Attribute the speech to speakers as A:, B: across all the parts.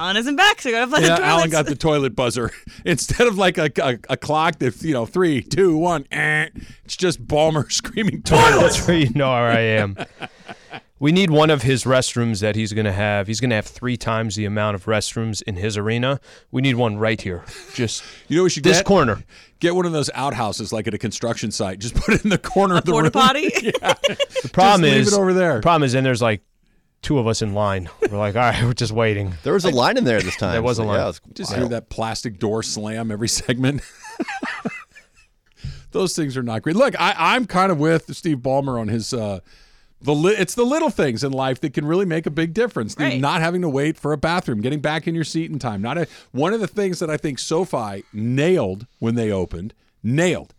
A: Alan isn't back, so gotta play
B: Yeah,
A: the
B: Alan got the toilet buzzer instead of like a, a, a clock that's you know three, two, one. Eh, it's just Ballmer screaming toilet.
C: That's where you know where I am. We need one of his restrooms that he's going to have. He's going to have three times the amount of restrooms in his arena. We need one right here. Just
B: You know, we should
C: this
B: get
C: corner.
B: get one of those outhouses like at a construction site. Just put it in the corner of the
A: porta
B: room.
A: potty.
C: The problem
B: leave
C: is
B: it over there.
C: The problem is then there's like two of us in line. We're like, all right, we're just waiting.
D: There was a line in there this time.
C: There was a line.
D: Yeah, was
B: Just
D: wild.
B: hear that plastic door slam every segment. Those things are not great. Look, I, I'm kind of with Steve Ballmer on his. Uh, the li- it's the little things in life that can really make a big difference. The
A: Right.
B: Not having to wait for a bathroom, getting back in your seat in time. Not a, one of the things that I think SoFi nailed when they opened. Nailed.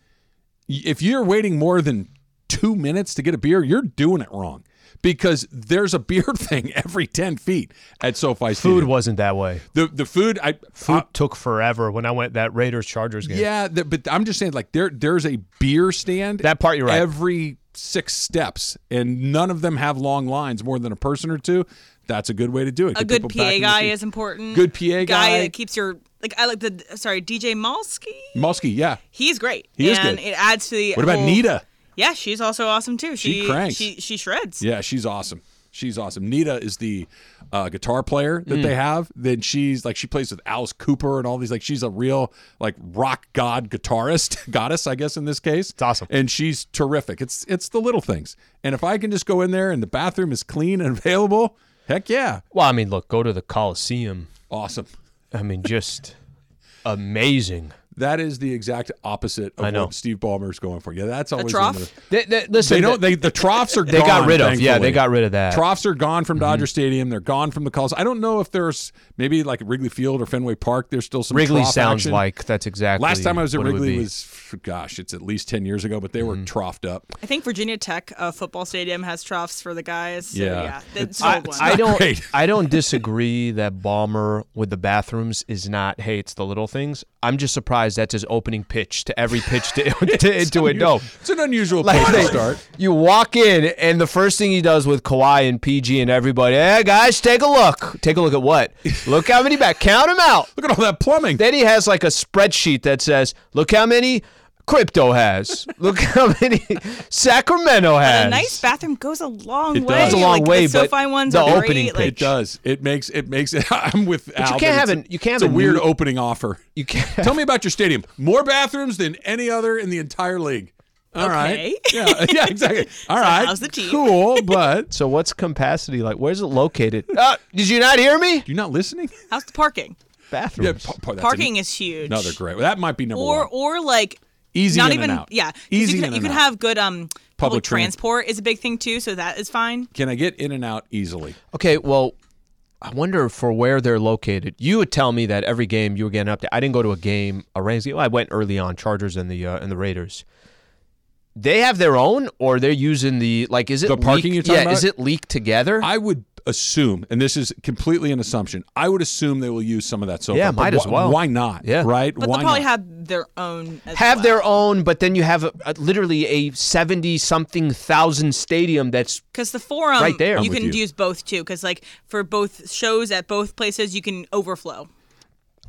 B: If you're waiting more than two minutes to get a beer, you're doing it wrong because there's a beer thing every ten feet at SoFi
C: Food
B: Stadium.
C: wasn't that way.
B: The the food I
C: Food
B: I-
C: took forever when I went that Raiders Chargers game.
B: yeah, th- but I'm just saying, like there, there's a beer stand.
C: That part you're right.
B: Every six steps, and none of them have long lines, more than a person or two. That's a good way to do it.
A: A good PA
B: back
A: guy is important.
B: Good PA guy.
A: that keeps your like. I like the sorry DJ Malski.
B: Muskie, yeah.
A: He's great.
B: He is good.
A: it adds to the.
B: What about
A: whole-
B: Nita?
A: Yeah, she's also awesome too.
B: She
A: She
B: cranks.
A: She she shreds.
B: Yeah, she's awesome. She's awesome. Nita is the uh, guitar player that
C: Mm.
B: they have. Then she's like she plays with Alice Cooper and all these. Like she's a real like rock god guitarist, goddess, I guess in this case. It's
C: awesome.
B: and she's terrific. It's it's the little things. And if I can just go in there and the bathroom is clean and available, heck yeah,
C: Well, I mean, look, go to the Coliseum.
B: awesome.
C: I mean, just amazing.
B: That is the exact opposite of
C: I know.
B: what Steve Ballmer's going for. Yeah, that's always
A: trough?
B: the-
C: They, they, listen,
B: They don't. They the troughs are
C: they
B: gone.
C: got rid of. Yeah,
B: thankfully.
C: they got rid of that.
B: Troughs are gone
C: Mm-hmm.
B: from Dodger Stadium. They're gone from the calls. I don't know if there's maybe like Wrigley Field or Fenway Park. There's still some
C: Wrigley
B: trough
C: sounds
B: action.
C: like that's exactly.
B: Last time I was at
C: what it
B: Wrigley was, gosh, it's at least ten years ago. But they were
C: Mm-hmm.
B: troughed up.
A: I think Virginia Tech uh, football stadium has troughs for the guys. So,
B: Yeah.
A: yeah. It's,
B: It's-
C: I,
A: old one.
C: I don't.
B: great.
C: I don't disagree that Ballmer with the bathrooms is not. Hey, it's the little things. I'm just surprised that's his opening pitch to every pitch to, to Intuit Dome.
B: It's an unusual
C: Like,
B: place to start.
C: You walk in, and the first thing he does with Kawhi and PG and everybody, hey guys, take a look. Take a look at what? Look how many back. Count them out.
B: Look at all that plumbing.
C: Then he has like a spreadsheet that says, look how many crypto has. Look how many Sacramento has.
A: a nice bathroom goes a long
B: It
A: way.
B: does. Goes
C: a long
A: like,
C: way,
A: the
C: but
A: SoFi ones
C: the
A: are great.
C: opening
A: like,
C: pitch-
B: it does. It makes it makes it. I'm with Al.
C: you
B: that
C: can't have
B: it's
C: an- you can't
B: It's
C: have
B: a
C: a
B: weird
C: new-
B: opening offer.
C: You can't.
B: Tell me about your stadium. More bathrooms than any other in the entire league. All right.
A: Okay.
B: Yeah. Yeah. Exactly. All right.
A: how's the team?
B: Cool, but
C: So what's capacity like? Where's it located? Uh, did you not hear me?
B: you're not listening.
A: How's the parking?
C: Bathrooms.
B: Yeah. pa- pa-
A: Parking
B: an-
A: is huge.
B: another great. Well, That might be number
A: Or
B: one.
A: or like
B: Easy
A: not
B: in
A: even
B: and out.
A: yeah. 'cause
B: Easy
A: you
B: in
A: can, you
B: and
A: can
B: out.
A: have good um
B: Public
A: public,
B: tran-
A: transport is a big thing too, so that is fine.
B: Can I get in and out easily?
C: Okay, well, I wonder for where they're located. You would tell me that every game you were getting up there. I didn't go to a game, a Rams game. I went early on, Chargers and the uh, and the Raiders. They have their own, or they're using the like. Is it
B: The parking
C: leaked-
B: you're talking
C: Yeah, is it leaked together?
B: I would assume, and this is completely an assumption. I would assume they will use some of that so
C: Yeah,
B: far,
C: might as
B: wh-
C: well.
B: Why not?
C: Yeah.
B: Right.
A: But
B: why
A: they'll probably
B: not?
A: have their own. As
C: have
A: well.
C: their own, but then you have a, a, literally a seventy something thousand stadium that's
A: Because the forum,
C: Right there. I'm
A: you can
B: you.
A: use both too. Because like for both shows at both places, you can overflow.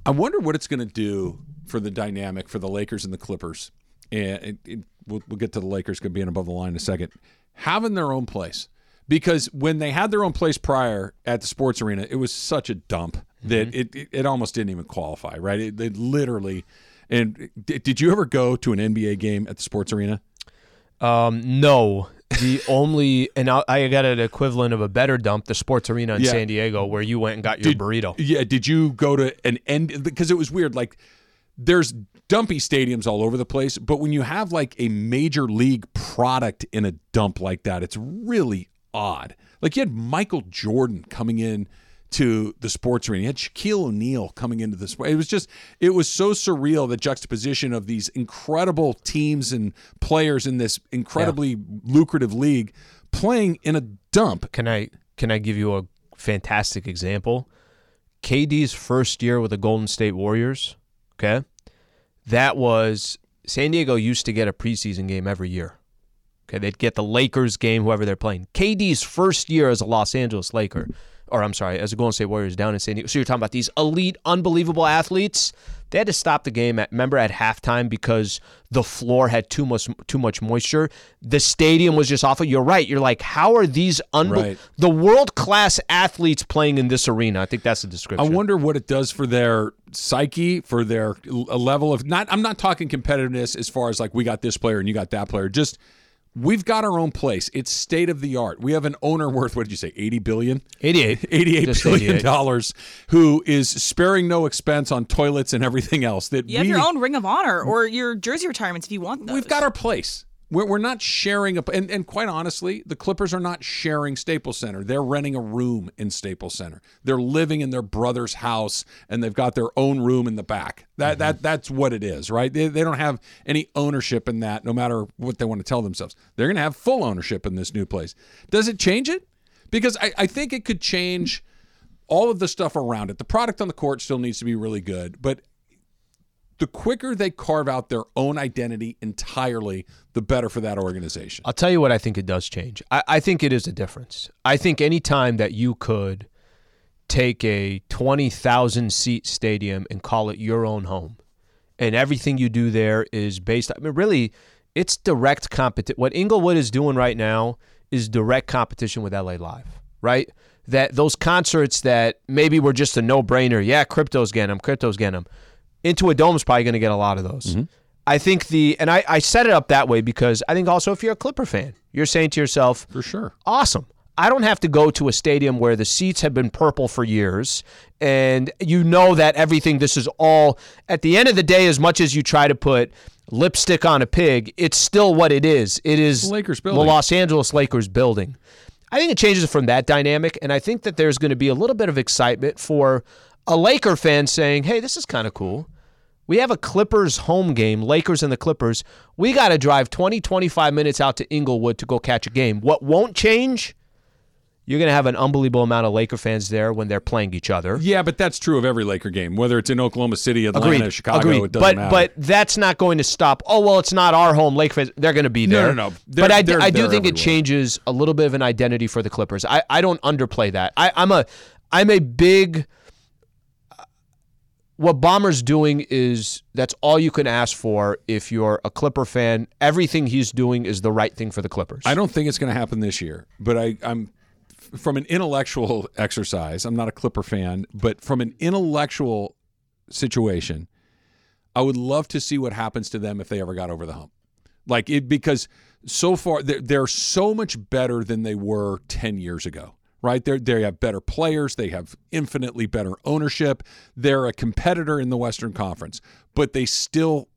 B: I wonder what it's going to do for the dynamic for the Lakers and the Clippers. And it, it, we'll, we'll get to the Lakers going in above the line in a second. Having their own place. Because when they had their own place prior at the sports arena, it was such a dump that it, it, it almost didn't even qualify, right? It, it literally. And d- did you ever go to an NBA game at the sports arena?
C: Um, no. The only and I, I got an equivalent of a better dump, the Sports Arena in
B: Yeah.
C: San Diego, where you went and got your
B: Did-
C: burrito.
B: Yeah. Did you go to an end? Because it was weird. Like, there's dumpy stadiums all over the place, but when you have like a major league product in a dump like that, it's really odd. Like, you had Michael Jordan coming in to the sports arena. You had Shaquille O'Neal coming into the sport. It was just, it was so surreal the juxtaposition of these incredible teams and players in this incredibly lucrative league playing in a dump.
C: Can I can I give you a fantastic example? KD's first year with the Golden State Warriors, okay? That was San Diego used to get a preseason game every year. Okay, they'd get the Lakers game, whoever they're playing. KD's first year as a Los Angeles Laker, or I'm sorry, as the Golden State Warriors down in San Diego. So you're talking about these elite, unbelievable athletes. They had to stop the game at remember at halftime because the floor had too much too much moisture. The stadium was just awful. You're right. You're like, how are these unbe-
B: Right.
C: the world class athletes playing in this arena? I think that's the description.
B: I wonder what it does for their psyche, for their a level of not. I'm not talking competitiveness as far as like we got this player and you got that player. Just we've got our own place. It's state of the art. We have an owner worth what did you say, 80 billion?
C: 88.
B: 88
C: Just
B: billion
C: 88.
B: dollars who is sparing no expense on toilets and everything else that
A: You have
B: we,
A: your own Ring of Honor or your jersey retirements if you want those.
B: we've got our place we're, we're not sharing a and, and quite honestly the clippers are not sharing staples center. They're renting a room in staples center. They're living in their brother's house and they've got their own room in the back. That mm-hmm. that that's what it is right? They, they don't have any ownership in that no matter what they want to tell themselves. They're going to have full ownership in this new place. Does it change it? Because I, I think it could change all of the stuff around it. The product on the court still needs to be really good, but the quicker they carve out their own identity entirely, the better for that organization.
C: I'll tell you what I think it does change. I, I think it is a difference. I think any time that you could take a 20,000 seat stadium and call it your own home, and everything you do there is based, I mean, really, it's direct competition. What Inglewood is doing right now is direct competition with LA Live, right? That those concerts that maybe were just a no brainer. Yeah, crypto's getting them, crypto's getting them. Intuit Dome is probably going to get a lot of those. Mm-hmm. I think the, and I, I set it up that way because I think also if you're a Clipper fan, you're saying to yourself,
B: For sure.
C: awesome. I don't have to go to a stadium where the seats have been purple for years and you know that everything this is all at the end of the day as much as you try to put lipstick on a pig, it's still what it is. It is
B: Lakers building. the.
C: Los Angeles Lakers building. I think it changes from that dynamic and I think that there's going to be a little bit of excitement for a Laker fan saying, "Hey, this is kind of cool." We have a Clippers home game, Lakers and the Clippers. We got to drive 20, 25 minutes out to Inglewood to go catch a game. What won't change? You're going to have an unbelievable amount of Laker fans there when they're playing each other.
B: Yeah, but that's true of every Laker game, whether it's in Oklahoma City, Atlanta,
C: Agreed.
B: Chicago.
C: Agreed.
B: It doesn't
C: but
B: matter.
C: but that's not going to stop. Oh well, it's not our home. Laker fans, they're going to be there.
B: no, no.
C: But
B: They're-
C: I,
B: they're-
C: I do think it changes a little bit of an identity for the Clippers. I, I don't underplay that. I, I'm a I'm a big. What Ballmer's doing is that's all you can ask for if you're a Clipper fan. Everything he's doing is the right thing for the Clippers.
B: I don't think it's going to happen this year. But I, I'm from an intellectual exercise. I'm not a Clipper fan, but from an intellectual situation, I would love to see what happens to them if they ever got over the hump. Like it because so far they're, they're so much better than they were 10 years ago. Right? They they have better players, they have infinitely better ownership. They're a competitor in the Western Conference, but they still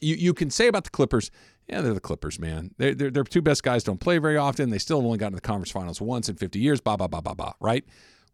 B: you, you can say about the Clippers, yeah, they're the Clippers, man. They're, they're, their two best guys don't play very often. They still only gotten to the conference finals once in 50 years, blah, blah, blah, blah, blah, right?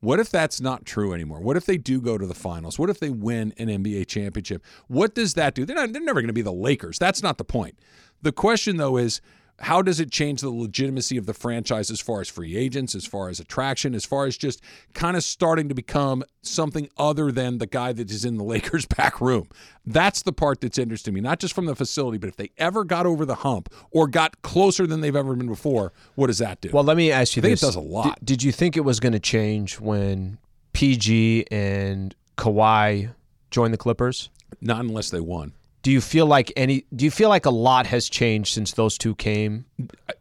B: What if that's not true anymore? What if they do go to the finals? What if they win an NBA championship? What does that do? They're, not, they're never going to be the Lakers. That's not the point. The question, though, is how does it change the legitimacy of the franchise as far as free agents, as far as attraction, as far as just kind of starting to become something other than the guy that is in the Lakers back room? That's the part that's interesting to me, not just from the facility, but if they ever got over the hump or got closer than they've ever been before, what does that do?
C: Well, let me ask you
B: I think
C: this:
B: it does a lot.
C: Did, did you think it was going to change when PG and Kawhi joined the Clippers?
B: not unless they won.
C: Do you feel like any? Do you feel like a lot has changed since those two came?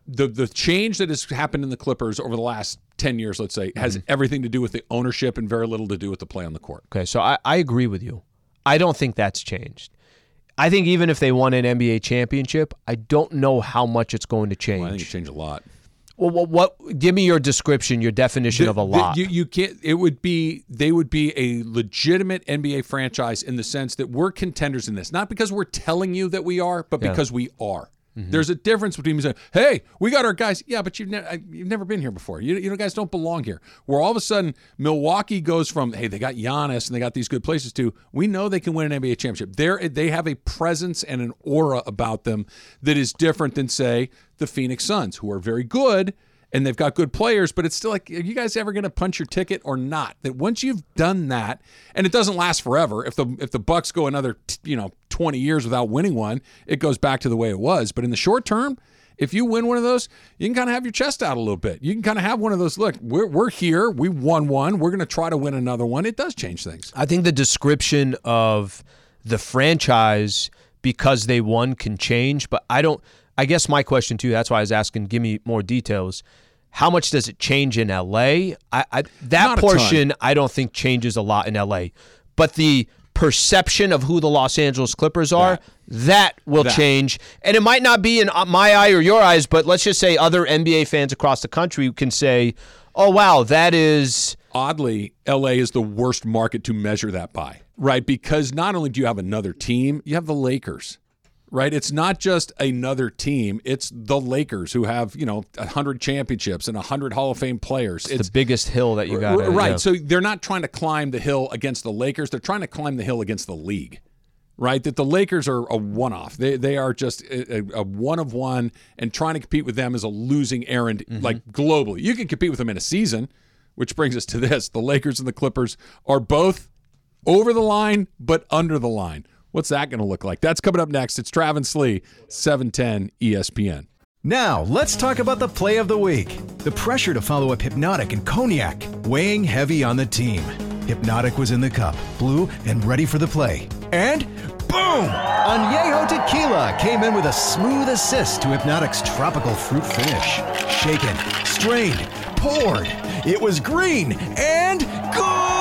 B: the the change that has happened in the Clippers over the last ten years, let's say, has
C: Mm-hmm.
B: everything to do with the ownership and very little to do with the play on the court.
C: Okay, so I, I agree with you. I don't think that's changed. I think even if they won an NBA championship, I don't know how much it's going to change.
B: Well, I think it changed a lot.
C: Well, what, what? Give me your description, your definition of a
B: The-
C: lot.
B: You, you can't. It would be. They would be a legitimate NBA franchise in the sense that we're contenders in this, not because we're telling you that we are, but
C: Yeah.
B: because we are. Mm-hmm. There's a difference between me saying, "Hey, we got our guys." Yeah, but you've never you've never been here before. You you know guys don't belong here. Where all of a sudden Milwaukee goes from, "Hey, they got Giannis and they got these good places to, we know they can win an NBA championship." They they have a presence and an aura about them that is different than say the Phoenix Suns, who are very good and they've got good players, but it's still like, are you guys ever going to punch your ticket or not? That once you've done that, and it doesn't last forever. If the if the Bucks go another, you know, twenty years without winning one, it goes back to the way it was. But in the short term, If you win one of those, you can kind of have your chest out a little bit. You can kind of have one of those. Look, we're we're here. We won one. We're going to try to win another one. It does change things.
C: I think the description of the franchise because they won can change, but I don't. I guess my question too. That's why I was asking. Give me more details. How much does it change in LA? I, I that
B: Not
C: portion I don't think changes a lot in LA, but the perception of who the Los Angeles Clippers are
B: That.
C: that will
B: That.
C: change, and it might not be in uh, my eye or your eyes, but let's just say other NBA fans across the country can say, "Oh wow, that is."
B: oddly, LA is the worst market to measure that by, right? Because not only do you have another team, you have the Lakers, right? It's not just another team, it's the Lakers who have, you know, 100 championships and 100 Hall of Fame players.
C: It's the biggest hill that you got.
B: R- right. So they're not trying to climb the hill against the Lakers, they're trying to climb the hill against the league. Right, that the Lakers are a one-off. They they are just a, a, a one of one, and trying to compete with them is a losing errand. Mm-hmm. Like globally, you can compete with them in a season, which brings us to this: the Lakers and the Clippers are both over the line, but under the line. What's that going to look like? That's coming up next. It's Travis Lee, seven ten E ESPN.
D: Now, let's talk about the play of the week. The pressure to follow up Hpnotiq and Cognac, weighing heavy on the team. Hpnotiq was in the cup, blue, and ready for the play. And boom! Añejo Tequila came in with a smooth assist to Hpnotiq's tropical fruit finish. Shaken, strained, poured. It was green and good!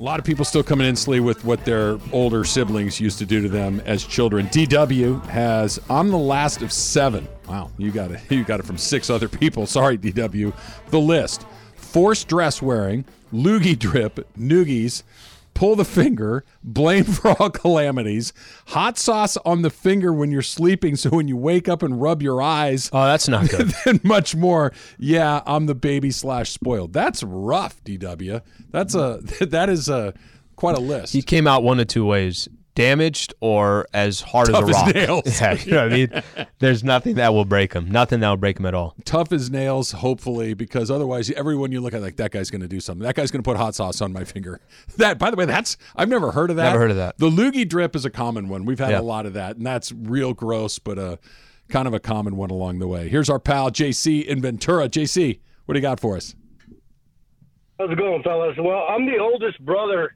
B: A lot of people still coming in, Slee, with what their older siblings used to do to them as children. DW has I'm the last of seven. Wow, you got it. You got it from six other people. Sorry, DW. The list: forced dress wearing, loogie drip, noogies, pull the finger, blame for all calamities, hot sauce on the finger when you're sleeping, so when you wake up and rub your eyes,
C: Oh, that's not good.
B: and much more. Yeah, I'm the baby slash spoiled. That's rough, DW. That's a that is a quite a list.
C: he came out one of two ways: damaged or as hard
B: Tough
C: as a
B: as
C: rock.
B: nails.
C: Yeah, you know what I mean. There's nothing that will break him. Nothing that will break him at all.
B: Tough as nails, hopefully, because otherwise, everyone you look at like that guy's going to do something. That guy's going to put hot sauce on my finger. That, by the way, that's I've never heard of that.
C: Never heard of that.
B: The loogie drip is a common one. We've had
C: Yeah.
B: a lot of that, and that's real gross, but uh, kind of a common one along the way. Here's our pal JC in Ventura. JC, what do you got for us?
E: How's it going, fellas? Well, I'm the oldest brother,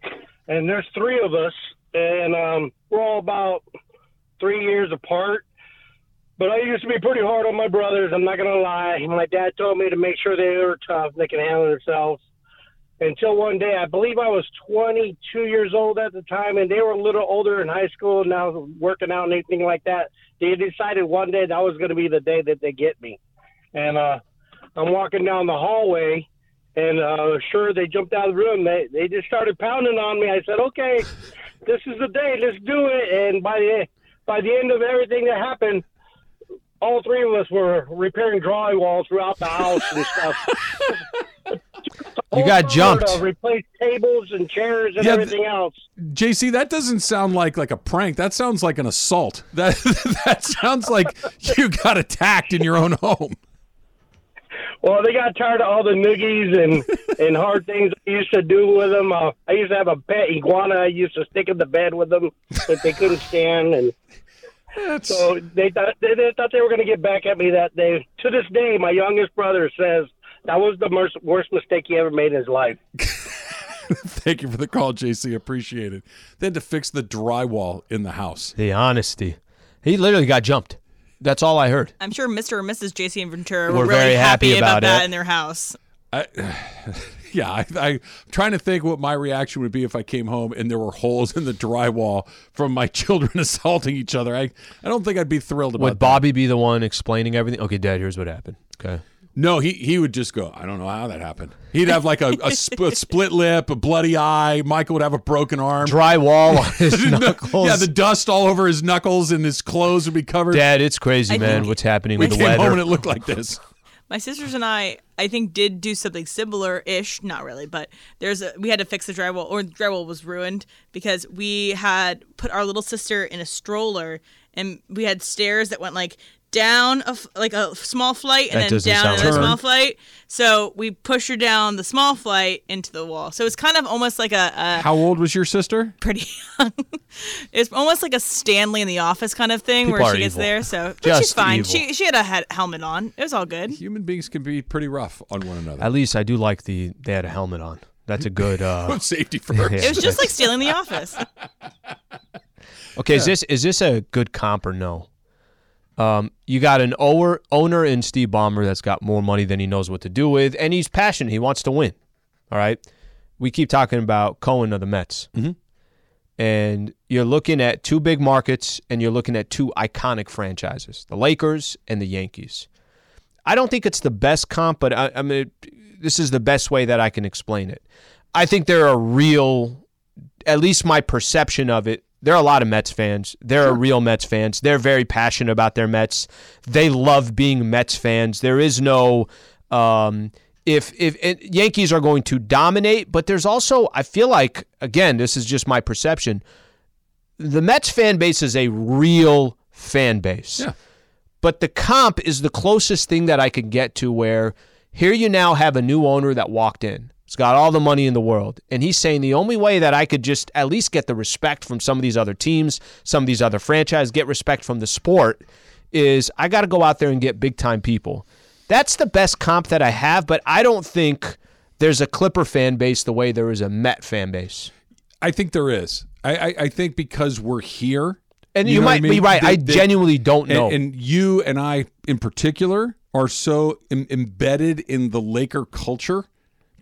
E: and there's three of us, and um, we're all about three years apart. But I used to be pretty hard on my brothers. I'm not gonna lie. My dad told me to make sure they were tough, they can handle themselves. Until one day, I believe I was 22 years old at the time, and they were a little older in high school, now working out and anything like that. They decided one day that was to be the day that they get me. And uh, I'm walking down the hallway, and uh, sure, they jumped out of the room. They they just started pounding on me. I said, "Okay, this is the day. Let's do it." And by the by the end of everything that happened, all three of us were repairing drywall throughout the house and stuff.
C: You got jumped.
E: To replace tables and chairs and
B: Yeah,
E: everything else.
B: JC, that doesn't sound like like a prank. That sounds like an assault. That that sounds like you got attacked in your own home.
E: Well, they got tired of all the noogies and and hard things I used to do with them. Uh, I used to have a pet iguana. I used to stick in the bed with them that they couldn't stand, and so they thought they, they thought they were going to get back at me that day. To this day, my youngest brother says that was the worst, worst mistake he ever made in his life.
B: Thank you for the call, JC. Appreciate it. They had to fix the drywall in the house.
C: The honesty. He literally got jumped. That's all I heard.
A: I'm sure Mr. and Mrs. JC and Ventura
C: We're
A: were really
C: very happy
A: about,
C: about
A: that
C: it.
A: in their house.
B: Yeah, I, I, I'm trying to think what my reaction would be if I came home and there were holes in the drywall from my children assaulting each other. I, I don't think I'd be thrilled about
C: Would
B: that.
C: Bobby be the one explaining everything? Okay, Dad, here's what happened. Okay.
B: No, he he would just go. I don't know how that happened. He'd have like a, a, sp- a split lip, a bloody eye. Michael would have a broken arm.
C: Drywall on his knuckles.
B: Yeah, the dust all over his knuckles and his clothes would be covered.
C: Dad, it's crazy,
A: I
C: man. What's happening
B: we
C: with the
B: came home and it looked like this.
A: My sisters and I, I think, did do something similar-ish. Not really, but there's a, we had to fix the drywall, or the drywall was ruined because we had put our little sister in a stroller, and we had stairs that went like down a f- like a small flight and
C: That
A: then
C: doesn't
A: down
C: sound
A: another
B: right.
A: small flight. So we pushed her down the small flight into the wall. So it's kind of almost like a, a
B: How old was your sister?
A: pretty young. it's almost like a Stanley in the office kind of thing
C: People
A: where
C: are
A: she gets
C: evil.
A: there. So but
C: Just
A: she's fine.
C: evil.
A: She she had a head, helmet on. It was all good.
B: Human beings can be pretty rough on one another.
C: At least I do like the they had a helmet on. That's a good. uh
B: Safety first.
C: Yeah.
A: It was just like stealing the office.
C: Okay, is this is this a good comp or no? Um, you got an owner owner in Steve Ballmer that's got more money than he knows what to do with, and he's passionate. He wants to win. All right. We keep talking about Cohen of the Mets,
B: Mhm.
C: and you're looking at two big markets, and you're looking at two iconic franchises: the Lakers and the Yankees. I don't think it's the best comp, but I, I mean, this is the best way that I can explain it. I think there are real at least my perception of it, there are a lot of Mets fans. There are real Mets fans. They're very passionate about their Mets. They love being Mets fans. There is no um, if if Yankees are going to dominate, but there's also I feel like again this is just my perception. The Mets fan base is a real fan base.
B: Yeah.
C: But the comp is the closest thing that I could get to where here you now have a new owner that walked in. He's got all the money in the world. And he's saying the only way that I could just at least get the respect from some of these other teams, some of these other franchises, get respect from the sport, is I got to go out there and get big time people. That's the best comp that I have, but I don't think there's a Clipper fan base the way there is a Met fan base.
B: I think there is. I, I, I think because we're here.
C: And you,
B: know
C: might
B: I mean?
C: be right.
B: They-
C: I genuinely don't know.
B: And, and you and I, in particular, are so Im- embedded in the Laker culture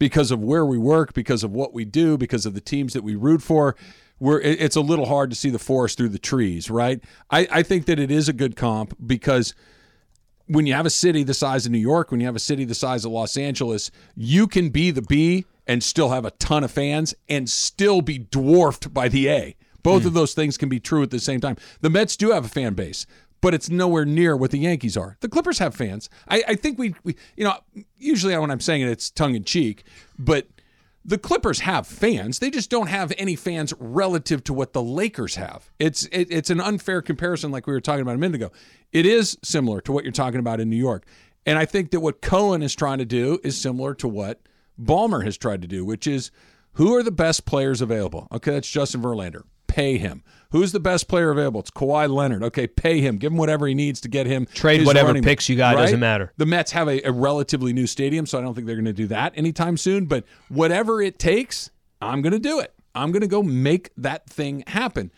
B: because of where we work, because of what we do, because of the teams that we root for. We're, it's a little hard to see the forest through the trees, right? I, I think that it is a good comp because when you have a city the size of New York, when you have a city the size of Los Angeles, you can be the B and still have a ton of fans and still be dwarfed by the A. Both hmm. of those things can be true at the same time. The Mets do have a fan base, but it's nowhere near what the Yankees are. The Clippers have fans. I, I think we, we, you know, usually when I'm saying it, it's tongue in cheek, but the Clippers have fans. They just don't have any fans relative to what the Lakers have. It's it, it's an unfair comparison, like we were talking about a minute ago. It is similar to what you're talking about in New York, and I think that what Cohen is trying to do is similar to what Ballmer has tried to do, which is who are the best players available. Okay, that's Justin Verlander. Pay him. Who's the best player available? It's Kawhi Leonard. Okay, pay him. Give him whatever he needs to get him.
C: Trade whatever
B: running-
C: picks you got, doesn't matter.
B: the Mets have a, a relatively new stadium, so I don't think they're going to do that anytime soon. But whatever it takes, I'm going to do it. I'm going to go make that thing happen.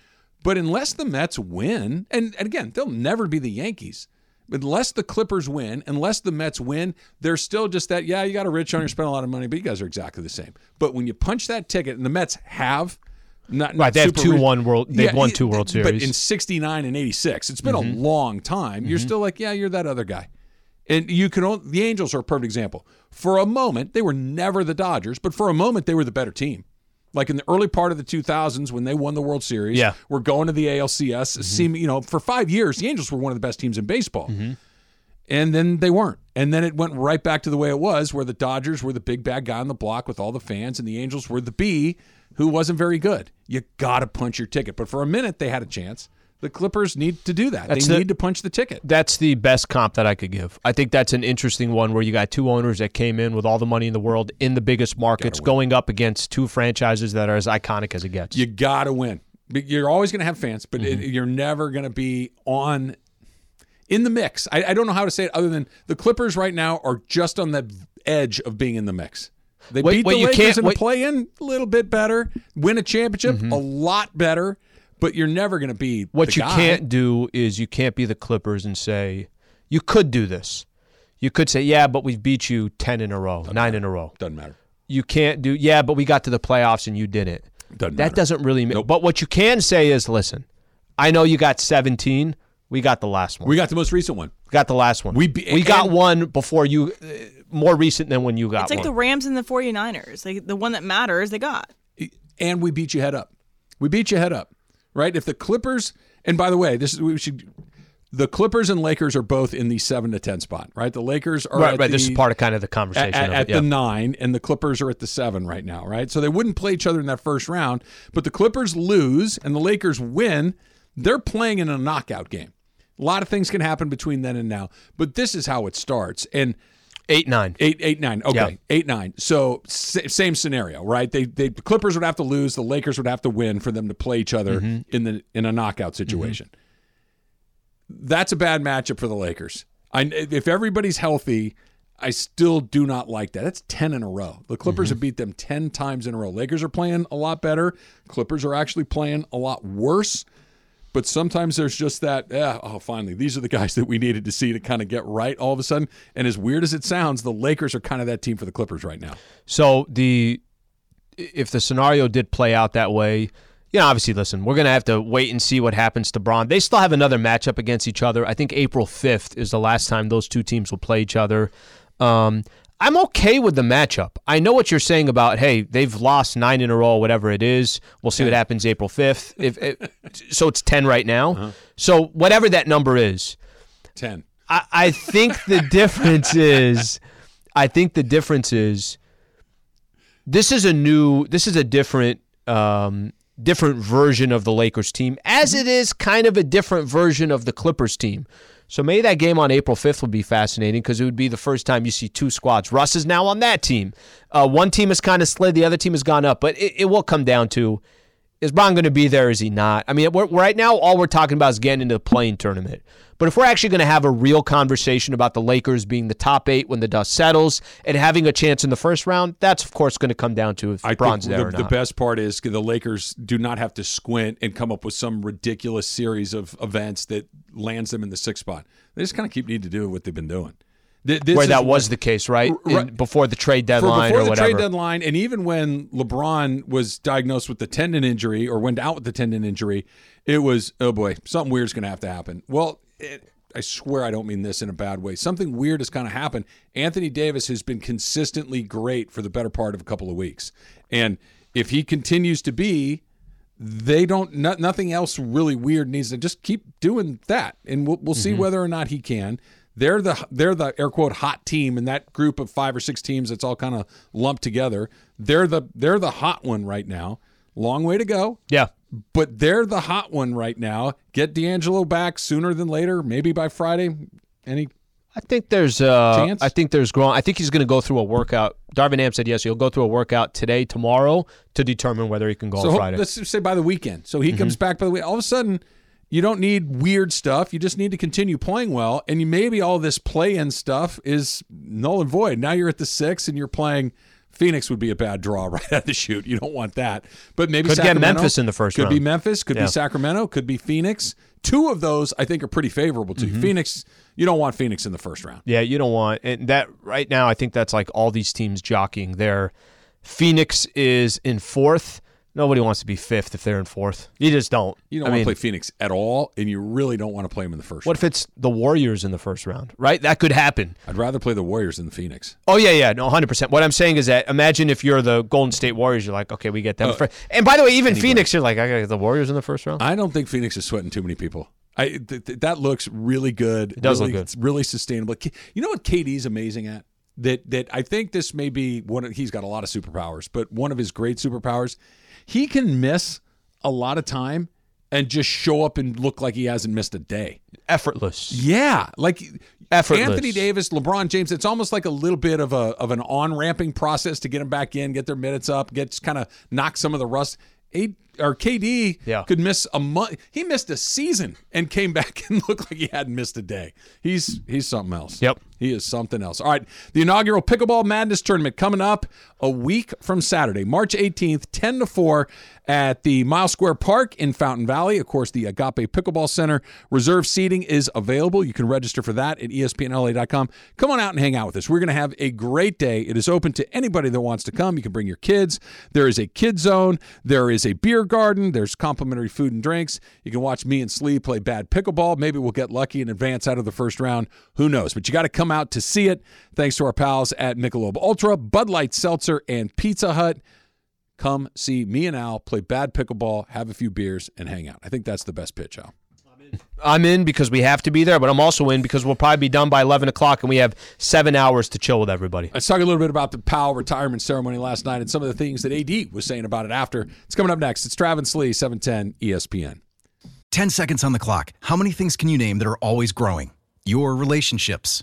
B: But unless the Mets win, and, and again, they'll never be the Yankees. Unless the Clippers win, unless the Mets win, they're still just that. Yeah, you got a rich owner, spent a lot of money, but you guys are exactly the same. But when you punch that ticket, and the Mets have. Not,
C: Right,
B: not
C: they have two
B: rich-
C: one world- they've won two World Series. Mm-hmm.
B: in 69 and 86, it's been a mm-hmm. long time. You're mm-hmm. still like, yeah, you're that other guy. And you can only, the Angels are a perfect example. For a moment, they were never the Dodgers, but for a moment, they were the better team. Like in the early part of the 2000s when they won the World Series,
C: Yeah.
B: we're going to the ALCS. Mm-hmm. Seem, you know, for five years, the Angels were one of the best teams in baseball. And then they weren't. And then it went right back to the way it was, where the Dodgers were the big bad guy on the block with all the fans, and the Angels were the B who wasn't very good. You got to punch your ticket. But for a minute, they had a chance. The Clippers need to do that.
C: That's
B: they
C: the-
B: need to punch the ticket.
C: That's the best comp that I could give. I think that's an interesting one where you got two owners that came in with all the money in the world in the biggest markets, going up against two franchises that are as iconic as it gets.
B: You got to win. You're always going to have fans, but mm-hmm. it, you're never going to be on in the mix. I, I don't know how to say it other than the Clippers right now are just on the edge of being in the mix. They
C: Wait,
B: beat
C: wait,
B: the Lakers
C: can't-
B: in the play-in a little bit better, win a championship mm-hmm. a lot better, but you're never going to be
C: what you
B: guy.
C: can't do is you can't be the Clippers and say you could do this. You could say, "Yeah, but we've beat you ten in a row, nine in a row."
B: Doesn't matter.
C: You can't do, "Yeah, but we got to the playoffs and you didn't."
B: Doesn't
C: that
B: matter.
C: doesn't really.
B: Nope.
C: But what you can say is, "Listen, I know you got 17. We got the last one.
B: We got the most recent one.
C: got the last one.
B: We be-
C: we got one before you, uh, more recent than when you got
A: It's like
C: one.
A: the Rams and the 49ers. Like the one that matters, they got.
B: and we beat you head up. We beat you head up, right? If the Clippers, and by the way, this is we should. The Clippers and Lakers are both in the seven to ten spot, right? The Lakers are
C: right,
B: at
C: right. This is part of kind of the conversation.
B: at,
C: of
B: at
C: it, yeah.
B: the nine, and the Clippers are at the seven right now, right? So they wouldn't play each other in that first round, but the Clippers lose and the Lakers win. They're playing in a knockout game. A lot of things can happen between then and now, but this is how it starts. And
C: Eight nine.
B: Eight, eight, nine. Okay,
C: Yeah.
B: eight, nine. So same scenario, right? They, they, the Clippers would have to lose, the Lakers would have to win for them to play each other
C: Mm-hmm.
B: in the in a knockout situation. That's a bad matchup for the Lakers. I, if everybody's healthy, I still do not like that. That's ten in a row. The Clippers
C: Mm-hmm.
B: have beat them ten times in a row. Lakers are playing a lot better. Clippers are actually playing a lot worse. But sometimes there's just that, yeah, oh, finally, these are the guys that we needed to see to kind of get right all of a sudden. And as weird as it sounds, the Lakers are kind of that team for the Clippers right now.
C: So the if the scenario did play out that way, you know, obviously, listen, we're gonna have to wait and see what happens to Bron. They still have another matchup against each other. I think April fifth is the last time those two teams will play each other. Um, I'm okay with the matchup. I know what you're saying about hey, they've lost nine in a row, whatever it is. We'll see what happens April fifth. If, if so, it's ten right now. So whatever that number is,
B: 10.
C: I, I think the difference is, I think the difference is, this is a new, this is a different, um, different version of the Lakers team, as it is kind of a different version of the Clippers team. So maybe that game on April 5th would be fascinating because it would be the first time you see two squads. Russ is now on that team. Uh, one team has kind of slid, the other team has gone up, but it, it will come down to is Bron going to be there? Is he not? I mean, we're, right now, all we're talking about is getting into the play-in tournament. But if we're actually going to have a real conversation about the Lakers being the top eight when the dust settles and having a chance in the first round, that's of course going to come down to if
B: I Bron's
C: there
B: the,
C: or
B: the best part is the Lakers do not have to squint and come up with some ridiculous series of events that lands them in the sixth spot. They just kind of keep needing to do what they've been doing. Th-
C: Where
B: is
C: that was the case, right? In-
B: Right.
C: before the trade
B: for
C: deadline
B: before
C: or
B: the
C: whatever.
B: trade deadline, and even when LeBron was diagnosed with the tendon injury or went out with the tendon injury, it was oh boy, something weird's going to have to happen. Well, it, I swear I don't mean this in a bad way. Something weird has kind of happened. Anthony Davis has been consistently great for the better part of a couple of weeks, and if he continues to be. They don't. No, nothing else really weird needs to just keep doing that, and we'll we'll see mm-hmm. whether or not he can. They're the they're the air quote hot team in that group of five or six teams that's all kind of lumped together. They're the they're the hot one right now. Long way to go,
C: yeah.
B: but they're the hot one right now. Get D'Angelo back sooner than later, maybe by Friday. Any
C: I think there's uh,
B: Chance?
C: I think there's growing. I think he's going to go through a workout. Darvin Ham said yes. He'll go through a workout today, tomorrow, to determine whether he can go
B: so
C: on Friday.
B: let's say by the weekend. So he comes back by the way. All of a sudden, you don't need weird stuff. You just need to continue playing well, and you, maybe all this play-in stuff is null and void. Now you're at the six, and you're playing. Phoenix would be a bad draw right out of the shoot. You don't want that. But maybe
C: Could get Memphis in the first
B: Could be. Memphis. Could
C: Yeah.
B: be Sacramento. Could be Phoenix. Two of those I think are pretty favorable to you. Mm-hmm. Phoenix. You don't want Phoenix in the first round.
C: Yeah, you don't want and that right now. I think that's like all these teams jockeying. There, Phoenix is in fourth. Nobody wants to be fifth if they're in fourth. You just don't.
B: You don't
C: I
B: want
C: mean,
B: to play Phoenix at all, and you really don't want to play them in the first.
C: What
B: round.
C: if it's the Warriors in the first round? Right, that could happen.
B: I'd rather play the Warriors than the Phoenix.
C: Oh yeah, yeah, no, hundred percent. What I'm saying is that imagine if you're the Golden State Warriors, you're like, okay, we get them
B: Uh.
C: And by the way, even Phoenix, you're like, I got the Warriors in the first round.
B: I don't think Phoenix is sweating too many people. I th- th- that looks really good. It
C: does
B: really,
C: look good.
B: It's really sustainable. You know what KD's amazing at? That that I think this may be one. Of, he's got a lot of superpowers, but one of his great superpowers, he can miss a lot of time and just show up and look like he hasn't missed a day.
C: Effortless.
B: Yeah, like
C: Effortless.
B: Anthony Davis, LeBron James. It's almost like a little bit of a of an on ramping process to get them back in, get their minutes up, get kind of knock some of the rust. A, or KD
C: Yeah.
B: could miss a month. He missed a season and came back and looked like he hadn't missed a day. He's he's something else.
C: Yep.
B: He is something else. All right, the inaugural Pickleball Madness tournament coming up a week from Saturday, March 18th, 10 to 4 at the Mile Square Park in Fountain Valley. Of course, the Agape Pickleball Center. Reserve seating is available. You can register for that at espnla.com. Come on out and hang out with us. We're going to have a great day. It is open to anybody that wants to come. You can bring your kids. There is a kid zone. There is a beer garden. There's complimentary food and drinks. You can watch me and Slee play bad pickleball. Maybe we'll get lucky and advance out of the first round. Who knows? But you got to come out to see it. Thanks to our pals at Michelob Ultra, Bud Light Seltzer, and Pizza Hut. Come see me and Al play bad pickleball, have a few beers, and hang out. I think that's the best pitch, Al.
C: I'm in because we have to be there, but I'm also in because we'll probably be done by 11 o'clock and we have seven hours to chill with everybody.
B: Let's talk a little bit about the Pau retirement ceremony last night and some of the things that AD was saying about it after. It's coming up next. It's Travis Lee, 710 ESPN.
D: 10 seconds on the clock. How many things can you name that are always growing? Your relationships,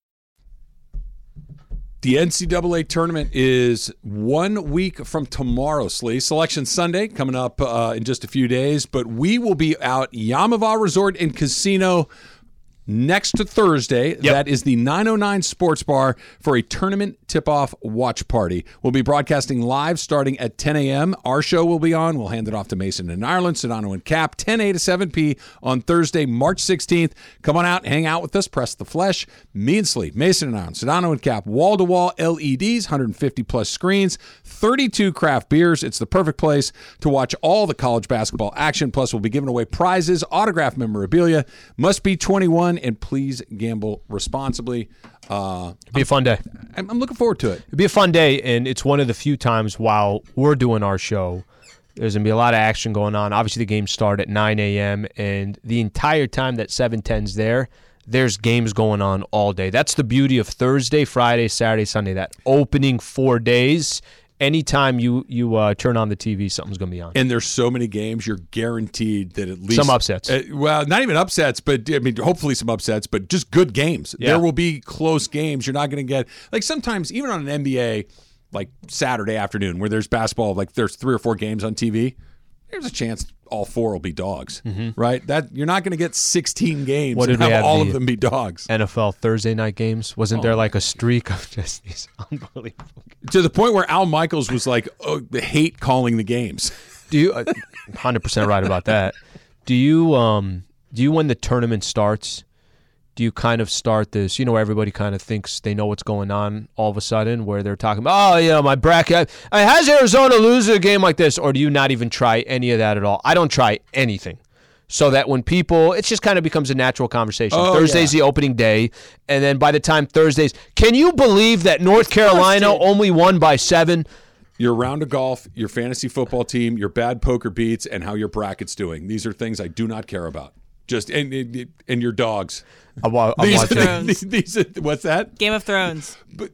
B: The NCAA tournament is one week from tomorrow, Slee. Selection Sunday coming up uh, in just a few days, but we will be out Yamava Resort and Casino next to Thursday. That is the 909 Sports Bar for a tournament tip off watch party. We'll be broadcasting live starting at 10 a.m. Our show will be on. We'll hand it off to Mason and Ireland, Sedano and Kap, 10 a to 7 p on Thursday, March 16th. Come on out, hang out with us, press the flesh. Me and Slee, Mason and Ireland, Sedano and Kap, wall to wall LEDs, 150 plus screens, 32 craft beers. It's the perfect place to watch all the college basketball action. Plus, we'll be giving away prizes, autograph memorabilia. Must be 21 and please gamble responsibly. Uh,
C: It'd be a fun day.
B: I'm, I'm looking forward to it.
C: It'd be a fun day, and it's one of the few times while we're doing our show, there's gonna be a lot of action going on. Obviously, the games start at 9 a.m., and the entire time that 710's there, there's games going on all day. That's the beauty of Thursday, Friday, Saturday, Sunday. That opening four days. Anytime you you uh, turn on the TV, something's gonna be on.
B: And there's so many games, you're guaranteed that at least
C: Some upsets.
B: Uh, well, not even upsets, but I mean, hopefully some upsets, but just good games.
C: Yeah.
B: There will be close games. You're not going to get like sometimes even on an NBA like Saturday afternoon where there's basketball, like there's three or four games on TV. There's a chance all four will be dogs, right? That you're not going to get 16 games
C: Mm-hmm. What
B: and
C: did we
B: have
C: have,
B: all of them be dogs.
C: NFL Thursday night games. Wasn't
B: Oh.
C: there like a streak of just these unbelievable?
B: to the point where Al Michaels was like, oh, the hate calling the games.
C: Do you? uh, Hundred percent right about that. Do you? Um. Do you when the tournament starts? Do you kind of start this? You know, where everybody kind of thinks they know what's going on all of a sudden, where they're talking about, oh, you know, my bracket. Has Arizona lose a game like this, or do you not even try any of that at all? I don't try anything. So that when people, it just kind of becomes a natural conversation.
B: Oh,
C: Thursday's the opening day, and then by the time Thursdays, can you believe that North Carolina only won by seven?
B: your round of golf, your fantasy football team, your bad poker beats, and how your bracket's doing. These are things I do not care about. Just and and, and your dogs.
C: I'm, I'm
B: These,
C: watching.
A: Thrones.
B: these are, what's that?
A: Game of Thrones.
B: But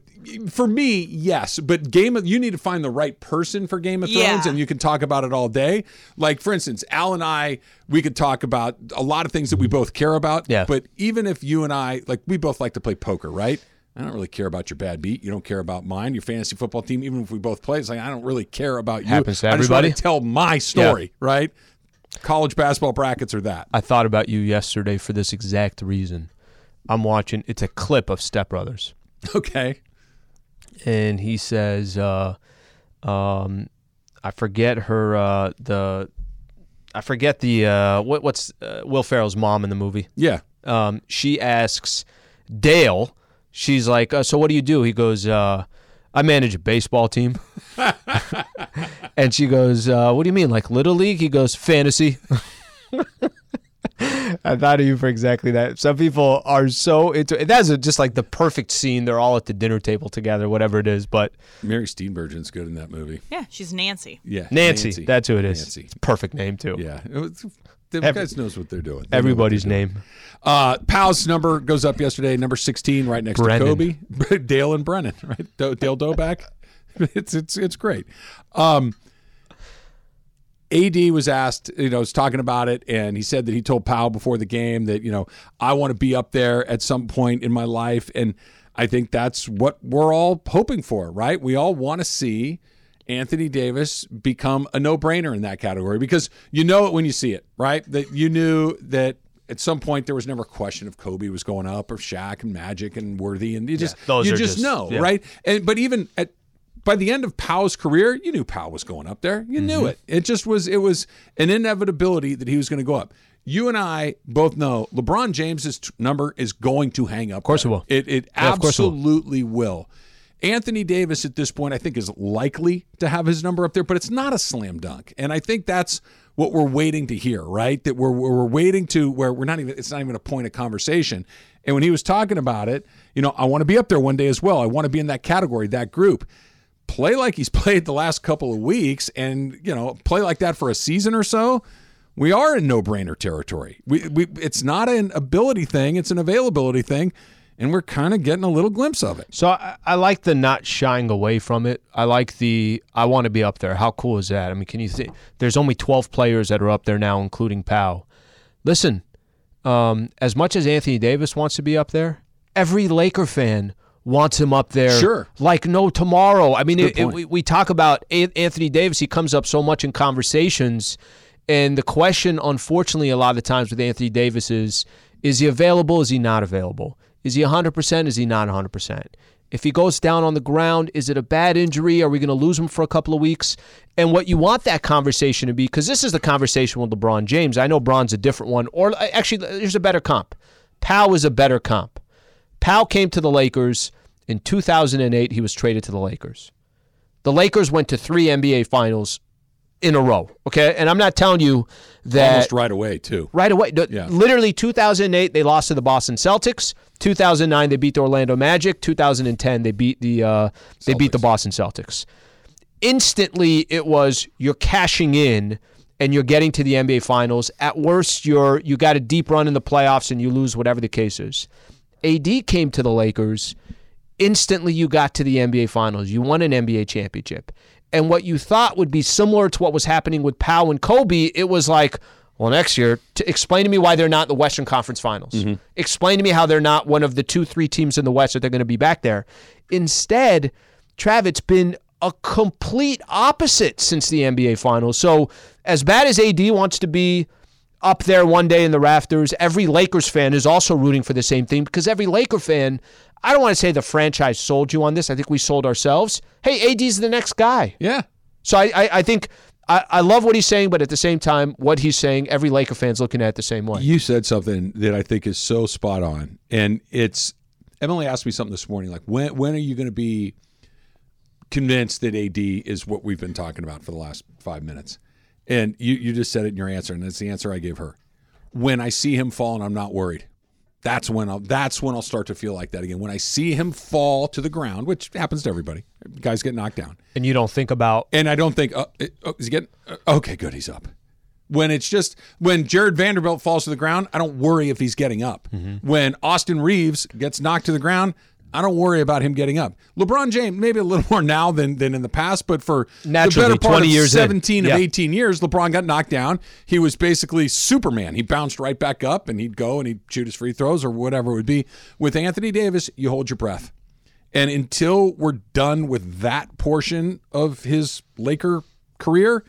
B: for me, yes. But Game of you need to find the right person for Game of Thrones,
A: Yeah.
B: and you can talk about it all day. Like for instance, Al and I, we could talk about a lot of things that we both care about.
C: Yeah.
B: But even if you and I, like, we both like to play poker, right? I don't really care about your bad beat. You don't care about mine. Your fantasy football team, even if we both play, it's like I don't really care about you.
C: Happens to
B: I just want
C: everybody.
B: to tell my story, right? College basketball brackets are that.
C: I thought about you yesterday for this exact reason. I'm watching. It's a clip of Step Brothers,
B: Okay.
C: and he says, uh, um, "I forget her uh, the." I forget the uh, what what's uh, Will Ferrell's mom in the movie.
B: Yeah.
C: Um, she asks Dale. She's like, uh, "So what do you do?" He goes, uh, "I manage a baseball team." and she goes, uh, "What do you mean, like little league?" He goes, "Fantasy." I thought of you for exactly that. Some people are so into that's just like the perfect scene. They're all at the dinner table together, whatever it is. But
B: Mary Steenburgen's good in that movie.
A: Yeah, she's Nancy.
B: Yeah.
C: Nancy, that's who it is.
B: Nancy.
C: It's a perfect name too.
B: Yeah. It was, the
C: Every-
B: guys knows what they're doing. They
C: Everybody's
B: they're doing.
C: name.
B: Uh, Pau's number goes up yesterday, number 16, right next
C: Brennan.
B: to Kobe. Dale and Brennan, right? Do- Dale Doback. it's it's it's great. Um, AD was asked, you know, was talking about it, and he said that he told Pau before the game that, you know, I want to be up there at some point in my life. And I think that's what we're all hoping for, right? We all want to see Anthony Davis become a no brainer in that category because you know it when you see it, right? That you knew that at some point there was never a question of Kobe was going up or Shaq and Magic and Worthy. And you just,
C: those
B: you just,
C: just-
B: know,
C: yeah.
B: right? And, but even at, by the end of Pau's career, you knew Pau was going up there. You knew mm-hmm. it. It just was. It was an inevitability that he was going to go up. You and I both know LeBron James's t- number is going to hang up. Of
C: course it will.
B: It, it
C: Yeah, it will.
B: absolutely will. Anthony Davis at this point, I think, is likely to have his number up there, but it's not a slam dunk. And I think that's what we're waiting to hear, right? That we're we're waiting to where we're not even it's not even a point of conversation. And when he was talking about it, you know, I want to be up there one day as well. I want to be in that category, that group. Play like he's played the last couple of weeks, and you know, play like that for a season or so. We are in no-brainer territory. We, we it's not an ability thing; it's an availability thing, and we're kind of getting a little glimpse of it.
C: So I, I like the not shying away from it. I like the I want to be up there. How cool is that? I mean, can you see? There's only 12 players that are up there now, including Pau. Listen, um, as much as Anthony Davis wants to be up there, every Laker fan wants him up there.
B: Sure.
C: like no tomorrow. I mean, it, it, we, we talk about Anthony Davis. He comes up so much in conversations, and the question, unfortunately, a lot of the times with Anthony Davis is: Is he available? Is he not available? Is he 100%? Is he not 100%? If he goes down on the ground, is it a bad injury? Are we going to lose him for a couple of weeks? And what you want that conversation to be, because this is the conversation with LeBron James. I know Bron's a different one, or uh, actually, there's a better comp. Pau is a better comp. Pau came to the Lakers in 2008. He was traded to the Lakers. The Lakers went to three NBA finals in a row. Okay. And I'm not telling you that
B: Almost right away too.
C: right away.
B: Yeah.
C: Literally 2008, they lost to the Boston Celtics. 2009, they beat the Orlando Magic. 2010, they beat the uh, they beat the Boston Celtics. Instantly, it was you're cashing in and you're getting to the NBA Finals. At worst, you're you got a deep run in the playoffs and you lose whatever the case is. AD came to the Lakers. Instantly, you got to the NBA Finals. You won an NBA championship. And what you thought would be similar to what was happening with Pau and Kobe, it was like, well, next year, to explain to me why they're not in the Western Conference Finals. Mm-hmm. Explain to me how they're not one of the two, three teams in the West that they're going to be back there. Instead, Trav, it's been a complete opposite since the NBA Finals. So, as bad as AD wants to be up there one day in the rafters, every Lakers fan is also rooting for the same thing because every Laker fan, I don't want to say the franchise sold you on this. I think we sold ourselves. Hey, AD's the next guy.
B: Yeah.
C: So I, I, I think I, I love what he's saying, but at the same time, what he's saying, every Laker fan's looking at the same way.
B: You said something that I think is so spot on, and it's Emily asked me something this morning, like when when are you going to be convinced that AD is what we've been talking about for the last five minutes? And you you just said it in your answer, and that's the answer I gave her. When I see him fall and I'm not worried, that's when I'll that's when I'll start to feel like that again. When I see him fall to the ground, which happens to everybody, guys get knocked down,
C: And you don't think about
B: and I don't think, uh, oh, is he getting? Uh, okay, good, he's up. When it's just when Jarred Vanderbilt falls to the ground, I don't worry if he's getting up. When Austin Reaves gets knocked to the ground, I don't worry about him getting up. LeBron James, maybe a little more now than than in the past, but for
C: Naturally,
B: the better part
C: 20
B: of
C: years in.
B: 17
C: Yeah.
B: of 18 years, LeBron got knocked down. He was basically Superman. He bounced right back up and he'd go and he'd shoot his free throws or whatever it would be. With Anthony Davis, you hold your breath. And until we're done with that portion of his Laker career,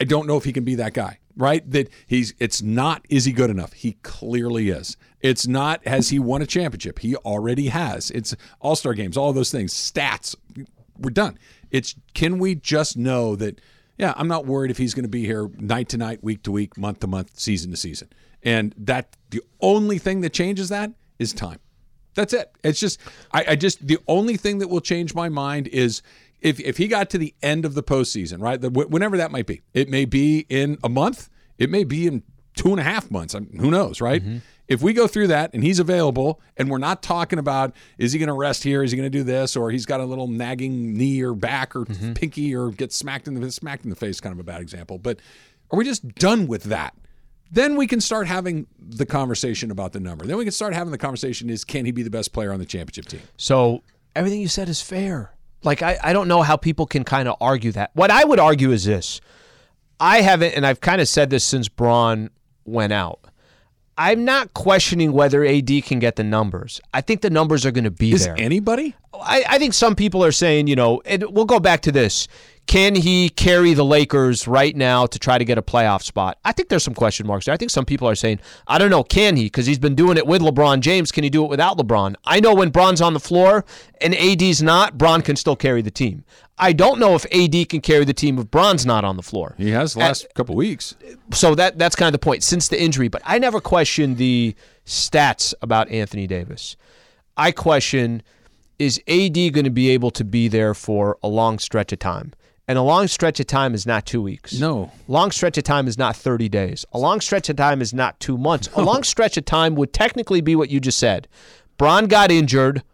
B: I don't know if he can be that guy, right? That he's it's not is he good enough? He clearly is. It's not has he won a championship? He already has. It's all-star games, all those things, stats. We're done. It's can we just know that Yeah, I'm not worried if he's going to be here night to night, week to week, month to month, season to season. And that the only thing that changes that is time. That's it. It's just I, I just the only thing that will change my mind is if if he got to the end of the postseason, right? The, whenever that might be, it may be in a month, it may be in two and a half months. I who knows, right? Mm-hmm. If we go through that and he's available, and we're not talking about is he going to rest here, is he going to do this, or he's got a little nagging knee or back or mm-hmm. pinky or get smacked in the smacked in the face, kind of a bad example. But are we just done with that? Then we can start having the conversation about the number. Then we can start having the conversation: is can he be the best player on the championship team?
C: So everything you said is fair. Like I, I don't know how people can kind of argue that. What I would argue is this. I haven't and I've kind of said this since Bron went out. I'm not questioning whether AD can get the numbers. I think the numbers are going to be
B: Is
C: there.
B: anybody?
C: I, I think some people are saying, you know, and we'll go back to this. Can he carry the Lakers right now to try to get a playoff spot? I think there's some question marks there. I think some people are saying, I don't know, can he? Because he's been doing it with LeBron James. Can he do it without LeBron? I know when Bron's on the floor and AD's not, Bron can still carry the team. I don't know if AD can carry the team if Bron's not on the floor.
B: He has the last couple weeks.
C: So that that's kind of the point since the injury. But I never questioned the stats about Anthony Davis. I question is AD going to be able to be there for a long stretch of time? And a long stretch of time is not two weeks.
B: No.
C: Long stretch of time is not 30 days. A long stretch of time is not two months. A long stretch of time would technically be what you just said. Bron got injured.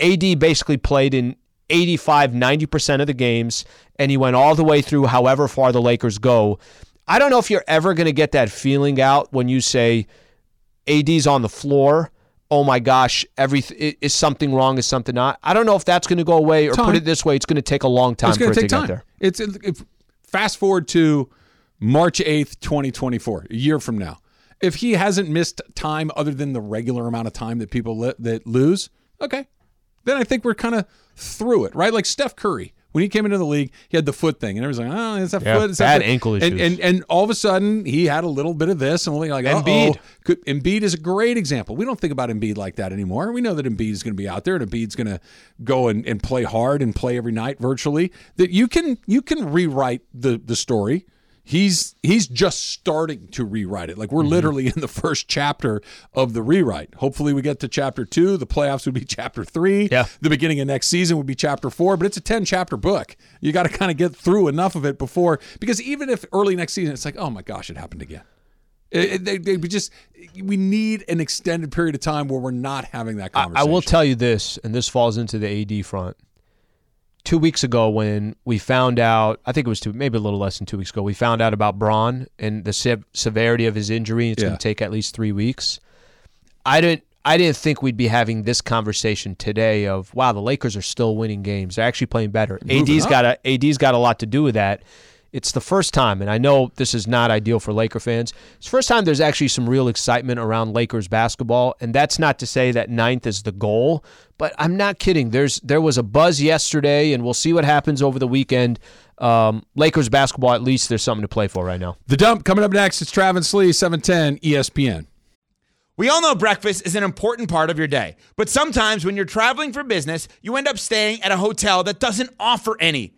C: AD basically played in 85, 90% of the games, and he went all the way through however far the Lakers go. I don't know if you're ever going to get that feeling out when you say AD's on the floor. Oh my gosh, every is something wrong? Is something not? I don't know if that's going to go away, or
B: Time.
C: put it this way, it's going to take a long time
B: it's
C: for
B: going
C: it
B: to take time.
C: there.
B: It's if, fast forward to March eighth, twenty twenty four, a year from now. If he hasn't missed time other than the regular amount of time that people li- that lose, okay, then I think we're kind of through it, right? Like Steph Curry. When he came into the league, he had the foot thing, and everyone's like, "Oh, it's that
C: Yeah,
B: foot." It's that
C: bad
B: foot."
C: ankle
B: and,
C: issues.
B: and and all of a sudden, he had a little bit of this, and we're like,
C: Embiid.
B: "Oh, could, Embiid is a great example. We don't think about Embiid like that anymore. We know that Embiid is going to be out there, and Embiid's going to go and, and play hard and play every night virtually. That you can you can rewrite the the story. He's he's just starting to rewrite it. Like we're mm-hmm. literally in the first chapter of the rewrite. Hopefully, we get to chapter two. The playoffs would be chapter three.
C: Yeah.
B: The beginning of next season would be chapter four. But it's a ten chapter book. You got to kind of get through enough of it before because even if early next season, it's like, oh my gosh, it happened again. It, it- they, they we just we need an extended period of time where we're not having that
C: I, I will tell you this, and this falls into the AD front. Two weeks ago, when we found out, I think it was two, maybe a little less than two weeks ago, we found out about Bron and the sev- severity of his injury. It's
B: Yeah.
C: going to take at least three weeks. I didn't. I didn't think we'd be having this conversation today. Of wow, the Lakers are still winning games. They're actually playing better.
B: Moving
C: AD's
B: up.
C: got a AD's got a lot to do with that. It's the first time, and I know this is not ideal for Laker fans. It's the first time there's actually some real excitement around Lakers basketball, and that's not to say that ninth is the goal, but I'm not kidding. There's there was a buzz yesterday, and we'll see what happens over the weekend. Um, Lakers basketball, at least there's something to play for right now.
B: the dump coming up next. It's Travis Lee, seven ten ESPN.
F: We all know breakfast is an important part of your day, but sometimes when you're traveling for business, you end up staying at a hotel that doesn't offer any.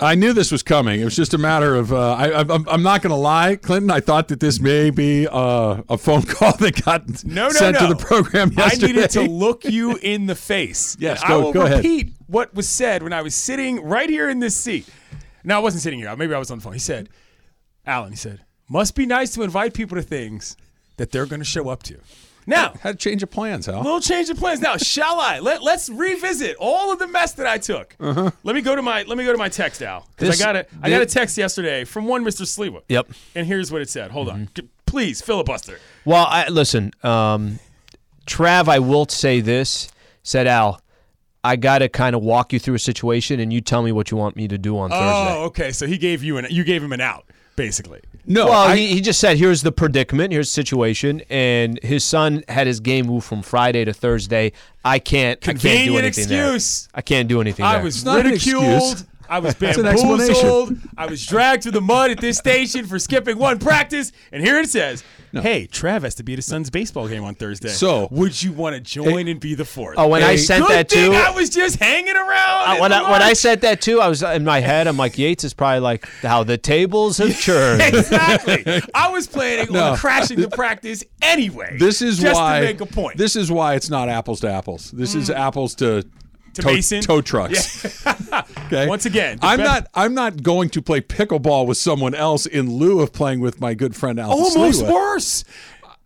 B: I knew this was coming. It was just a matter of. Uh, I, I'm, I'm not going to lie, Clinton. I thought that this may be uh, a phone call that got
G: No, no,
B: sent
G: no.
B: to the program yesterday.
G: I needed to look you in the face.
B: Yes, go-
G: I will
B: go ahead.
G: repeat what was said when I was sitting right here in this seat. No, I wasn't sitting here. Maybe I was on the phone. He said, Alan, he said, must be nice to invite people to things that they're going to show up to. Now,
B: Had to change of plans, Hal.
G: little change of plans. Now, shall I? Let Let's revisit all of the mess that I took. Let me go to my Let me go to my text now because I got a I got a text yesterday from one Mr. Sleewa.
C: Yep.
G: And here's what it said. Hold on, G- please filibuster.
C: Well, I, listen, um, Trav, I will say this. Said Al, I got to kind of walk you through a situation, and you tell me what you want me to do on Thursday.
G: Oh, okay. So he gave you an you gave him an out. Basically.
B: No,
C: well,
B: I-
C: he, he just said, "Here's the predicament. Here's the situation." And his son had his game moved from Friday to Thursday. I can't. I can't do
G: Convenient
C: anything there. I can't do anything.
G: I
C: there.
G: was
B: not an
G: ridiculed.
B: Excuse.
G: I was
B: That's
G: bamboozled. I was dragged through the mud at this station for skipping one practice. And here it says, "Hey, Trav has to be at his son's baseball game on Thursday.
B: So-
G: would you want to join and be the fourth?
C: Oh, when I sent
G: Good
C: that
G: thing
C: too.
G: I was just hanging around.
C: Uh, when I when I
G: lurch.
C: said that too, I was in my head. I'm like, Yates is probably like how the tables have turned.
G: exactly, I was planning
B: No.
G: on crashing the practice anyway.
B: This is
G: just
B: why.
G: to make a point.
B: This is why it's not apples to apples. This is apples to.
G: To
B: tow,
G: Mason?
B: tow trucks. okay.
G: Once again,
B: I'm
G: best-
B: not. I'm not going to play pickleball with someone else in lieu of playing with my good friend Al.
G: almost
B: Sliwa.
G: worse.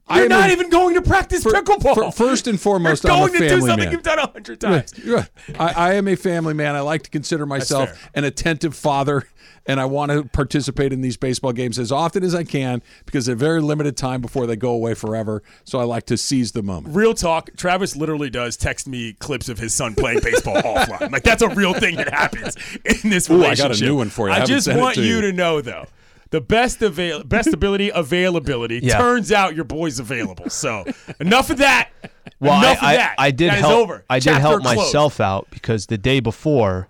G: You're
B: am
G: not
B: a-
G: even going to practice
B: For-
G: pickleball.
B: for- first and foremost,
G: You're
B: I'm a
G: going to do something
B: man.
G: you've done a hundred times.
B: Yeah, I, I am a family man. I like to consider myself an attentive father, and I want to participate in these baseball games as often as I can because they're very limited time before they go away forever. So I like to seize the moment.
G: Real talk, Travis literally does text me clips of his son playing baseball offline. Like that's a real thing that happens in this
B: Ooh, I got a new one for you. I
G: I, just want
B: to
G: you
B: you.
G: to know though. The best avail best ability availability
C: Yeah.
G: turns out your boy's available. So enough of that.
C: Well,
G: enough
C: I,
G: of that.
C: I, I did
G: That is
C: help.
G: over.
C: I did
G: Chapter
C: help
G: closed.
C: myself out because the day before,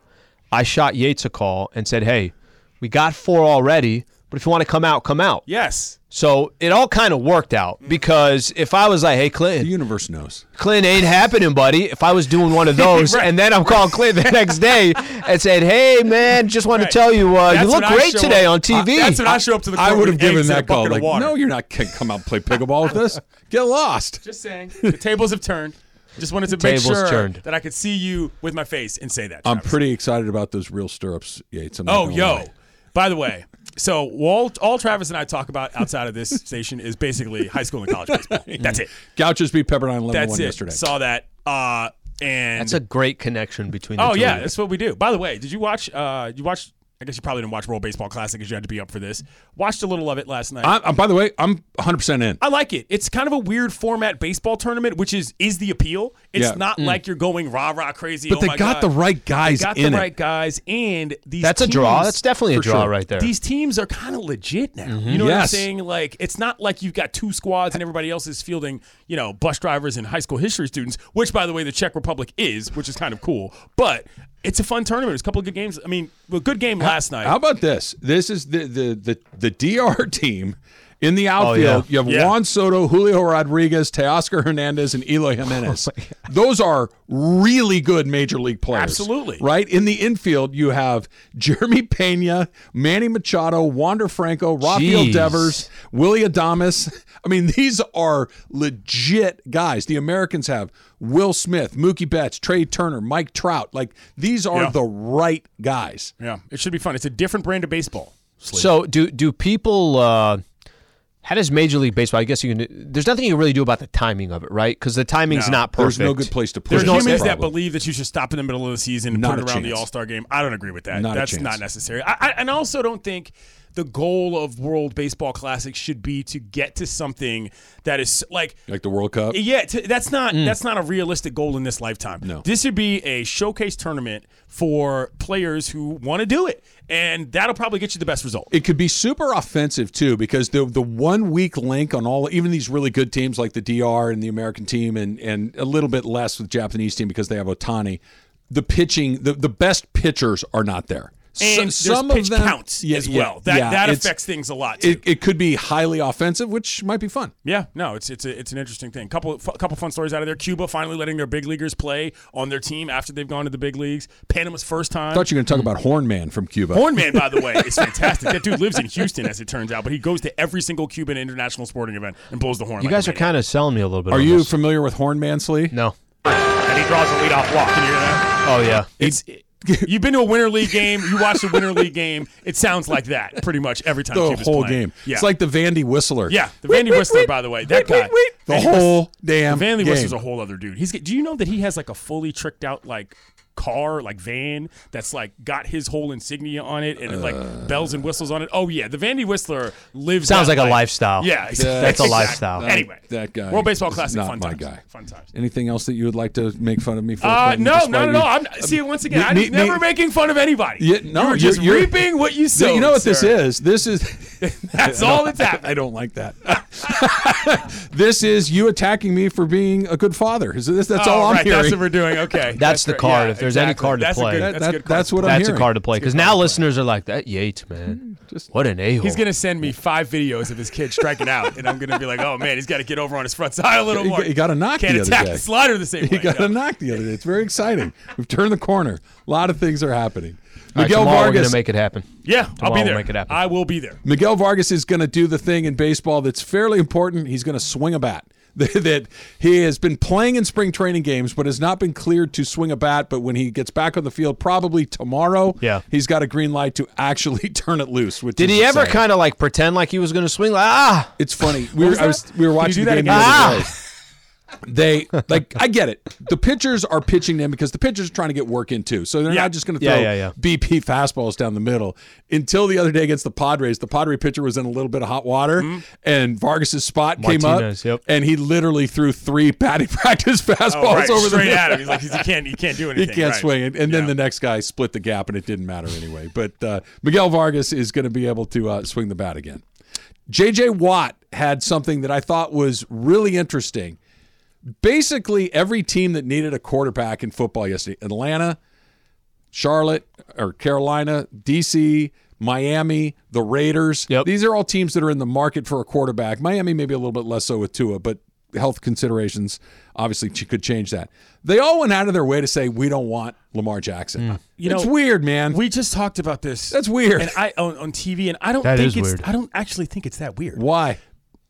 C: I shot Yates a call and said, "Hey, we got four already, but if you want to come out, come out."
G: Yes.
C: So it all kind of worked out because if I was like, "Hey,
B: Clint
C: The
B: universe knows.
C: Clinton ain't happening, buddy," if I was doing one of those,
G: Right.
C: and then I'm calling Clinton the next day and said, "Hey, man, just wanted
G: Right.
C: to tell you, uh, you look great today
G: up-
C: on TV."
G: That's when I show up to the court
B: I would have given
G: eggs and a
B: that call. Like, no, you're not. Can't come out and play pickleball with us. Get lost.
G: Just saying. The tables have turned. Just wanted to make
C: tables
G: sure
C: turned.
G: that I could see you with my face and say that.
B: I'm pretty excited about those real stirrups, Yates. I'm
G: Oh, yo.
B: lie.
G: By the way, so all, all Travis and I talk about outside of this station is basically high school and college baseball. That's it.
B: Gauchos beat Pepperdine 11
G: That's
B: one
G: it.
B: yesterday.
G: Saw that. Uh, and
C: That's a great connection between. the
G: oh
C: two
G: yeah,
C: of you.
G: that's what we do. By the way, did you watch? Uh, you watched? I guess you probably didn't watch World Baseball Classic because you had to be up for this. Watched a little of it last night.
B: I, I- by the way, I'm 100 percent in.
G: I like it. It's kind of a weird format baseball tournament, which is is the appeal. It's
B: Yeah.
G: not mm. like you're going rah rah crazy.
B: But
G: oh
B: they
G: my
B: got
G: God.
B: the right guys
G: They got
B: in
G: the
B: it.
G: right guys, and these
C: That's a draw. That's definitely a draw
B: sure.
C: right there.
G: These teams are kind of legit now. Mm-hmm. You know what I'm saying? Like it's not like you've got two squads and everybody else is fielding, you know, bus drivers and high school history students, which by the way the Czech Republic is, which is kind of cool. But it's a fun tournament. It's a couple of good games. I mean, a good game last night.
B: How about this? This is the the the, the DR team in the oh, outfield.
C: yeah.
B: You have
G: Yeah.
B: Juan Soto, Julio Rodriguez, Teoscar Hernandez, and Eloy oh, Jimenez. Those are really good major league players.
G: Absolutely.
B: Right? In the infield, you have Jeremy Pena, Manny Machado, Wander Franco, Rafael
C: Jeez.
B: Devers, Willy Adames. I mean, these are legit guys. The Americans have Will Smith, Mookie Betts, Trea Turner, Mike Trout. Like, these are
G: Yeah.
B: the right guys.
G: yeah, it should be fun. It's a different brand of baseball.
C: So do do people? Uh, how does Major League Baseball? I guess you can. There's nothing you can really do about the timing of it, right? Because the timing's
G: No.
C: not perfect.
B: There's no good place to put
G: There's
B: it.
G: no humans that believe that you should stop in the middle of the season and
B: Not
G: put it
B: a
G: around the. All Star game. I don't agree with that.
B: Not
G: That's
B: chance.
G: not necessary. I, I, and I also don't think the goal of World Baseball Classic should be to get to something that is like
B: like the World Cup.
G: yeah, t- that's not that's not a realistic goal in this lifetime.
B: No.
G: this should be a showcase tournament for players who want to do it, and that'll probably get you the best result.
B: It could be super offensive too, because the the one weak link on all even these really good teams like the DR and the American team, and and a little bit less with Japanese team because they have Ohtani. The pitching, the, the best pitchers are not there.
G: And
B: So-
G: there's pitch counts
B: Yeah,
G: as
B: yeah,
G: well. That
B: yeah,
G: that affects things a lot. Too.
B: It, it could be highly offensive, which might be fun.
G: Yeah, no, it's it's a, it's an interesting thing. Couple a couple fun stories out of there. Cuba finally letting their big leaguers play on their team after they've gone to the big leagues. Panama's first time.
B: I thought you were going to talk about Hornman from Cuba.
G: Hornman, by the way, is fantastic. That dude lives in Houston, as it turns out, but he goes to every single Cuban international sporting event and blows the horn.
C: You
G: like
C: guys are kind of selling me a little bit.
B: Are you
C: this.
B: familiar with Hornman, Slee?
C: No.
G: and he draws a leadoff walk. Can you hear that?
C: Oh yeah.
G: It's. You've been to a winter league game. You watch a winter league game. It sounds like that pretty much every time.
B: The
G: Cuba's
B: whole
G: playing.
B: game.
G: Yeah,
B: It's like the Vandy Whistler.
G: yeah. The Vandy Whistler, by the way, that guy.
B: The whole damn
G: Vandy
B: game.
G: Whistler's a whole other dude. He's. Do you know that he has like a fully tricked out like car, like van, that's like got his whole insignia on it and like bells and whistles on it. Oh yeah, the Vandy Whistler lives.
C: Sounds
G: that
C: like a lifestyle.
G: Yeah,
C: That's a
G: exactly.
C: lifestyle.
G: Anyway,
B: that guy.
G: World Baseball
B: is
G: Classic,
B: not
G: fun
B: my
G: times.
B: guy.
G: Fun times.
B: Anything else that you would like to make fun of me for?
G: Uh,
B: Clinton,
G: no,
B: despite
G: no, no,
B: me-
G: no. I'm see once again. I'm
B: Me- me-
G: never making fun of anybody.
B: Yeah, no,
G: you're just
B: you're- you're-
G: reaping what you sow.
B: you know what this
G: sir.
B: is? This is
G: That's all that's happening.
B: I don't like that. this is you attacking me for being a good father. Is this, that's
G: Oh,
B: all I'm
G: right,
B: hearing.
G: That's what we're doing. Okay,
C: That's the
G: great.
C: card.
G: Yeah,
C: If there's any card to
G: that's
C: play.
G: a good, that's,
B: that-
G: a good card
B: that's what
G: play.
B: I'm saying.
C: That's a card to play because
G: It's a good
C: now
G: card
C: listeners are like that Yates man.
B: Mm, just-
C: what an a hole.
G: He's gonna send me five videos of his kid striking out, and I'm gonna be like, "Oh man, he's got to get over on his front side a little more.
B: got- he got a knock
G: Can't
B: the other
G: attack
B: day.
G: the slider the same
B: He
G: way."
B: got
G: no.
B: a knock the other day. It's very exciting. We've turned the corner. A lot of things are happening.
C: All right,
B: Miguel
C: tomorrow we're
B: Vargas.
C: gonna make it happen.
G: Yeah, I'll
C: Tomorrow
G: be
C: we'll
G: there.
C: make it happen.
G: I will be there.
B: Miguel Vargas is going to do the thing in baseball that's fairly important. He's going to swing a bat. that he has been playing in spring training games, but has not been cleared to swing a bat. But when he gets back on the field, probably tomorrow,
C: Yeah.
B: he's got a green light to actually turn it loose. Which
C: Did he ever kind of like pretend like he was going to swing? Like ah,
B: It's funny. We were,
G: was
B: I was, we were watching the game the other
C: Ah!
B: They like I get it. The pitchers are pitching them because the pitchers are trying to get work in too. So they're
G: Yeah.
B: not just going to throw
C: yeah, yeah.
B: BP fastballs down the middle. Until the other day against the Padres, the Padre pitcher was in a little bit of hot water,
G: Mm-hmm.
B: and Vargas's spot
C: Martinez,
B: came up,
C: yep.
B: and he literally threw three batting practice fastballs
G: Oh, right,
B: over the
G: straight
B: middle.
G: at him. He's like, he can't, he can't do anything.
B: He can't
G: right.
B: swing it, and then the next guy split the gap, and it didn't matter anyway. But uh, Miguel Vargas is going to be able to uh, swing the bat again. J.J. Watt had something that I thought was really interesting. Basically, every team that needed a quarterback in football yesterday Atlanta, Charlotte, or Carolina, D.C., Miami, the Raiders.
C: Yep.
B: These are all teams that are in the market for a quarterback. Miami, maybe a little bit less so with Tua, but health considerations obviously could change that. They all went out of their way to say, we don't want Lamar Jackson. Hmm.
G: You
B: it's
G: know,
B: weird, man.
G: We just talked about this.
B: That's weird.
G: And I on, on TV, and I don't
C: That
G: think
C: is
G: it's.
C: weird.
G: I don't actually think it's that weird.
B: Why?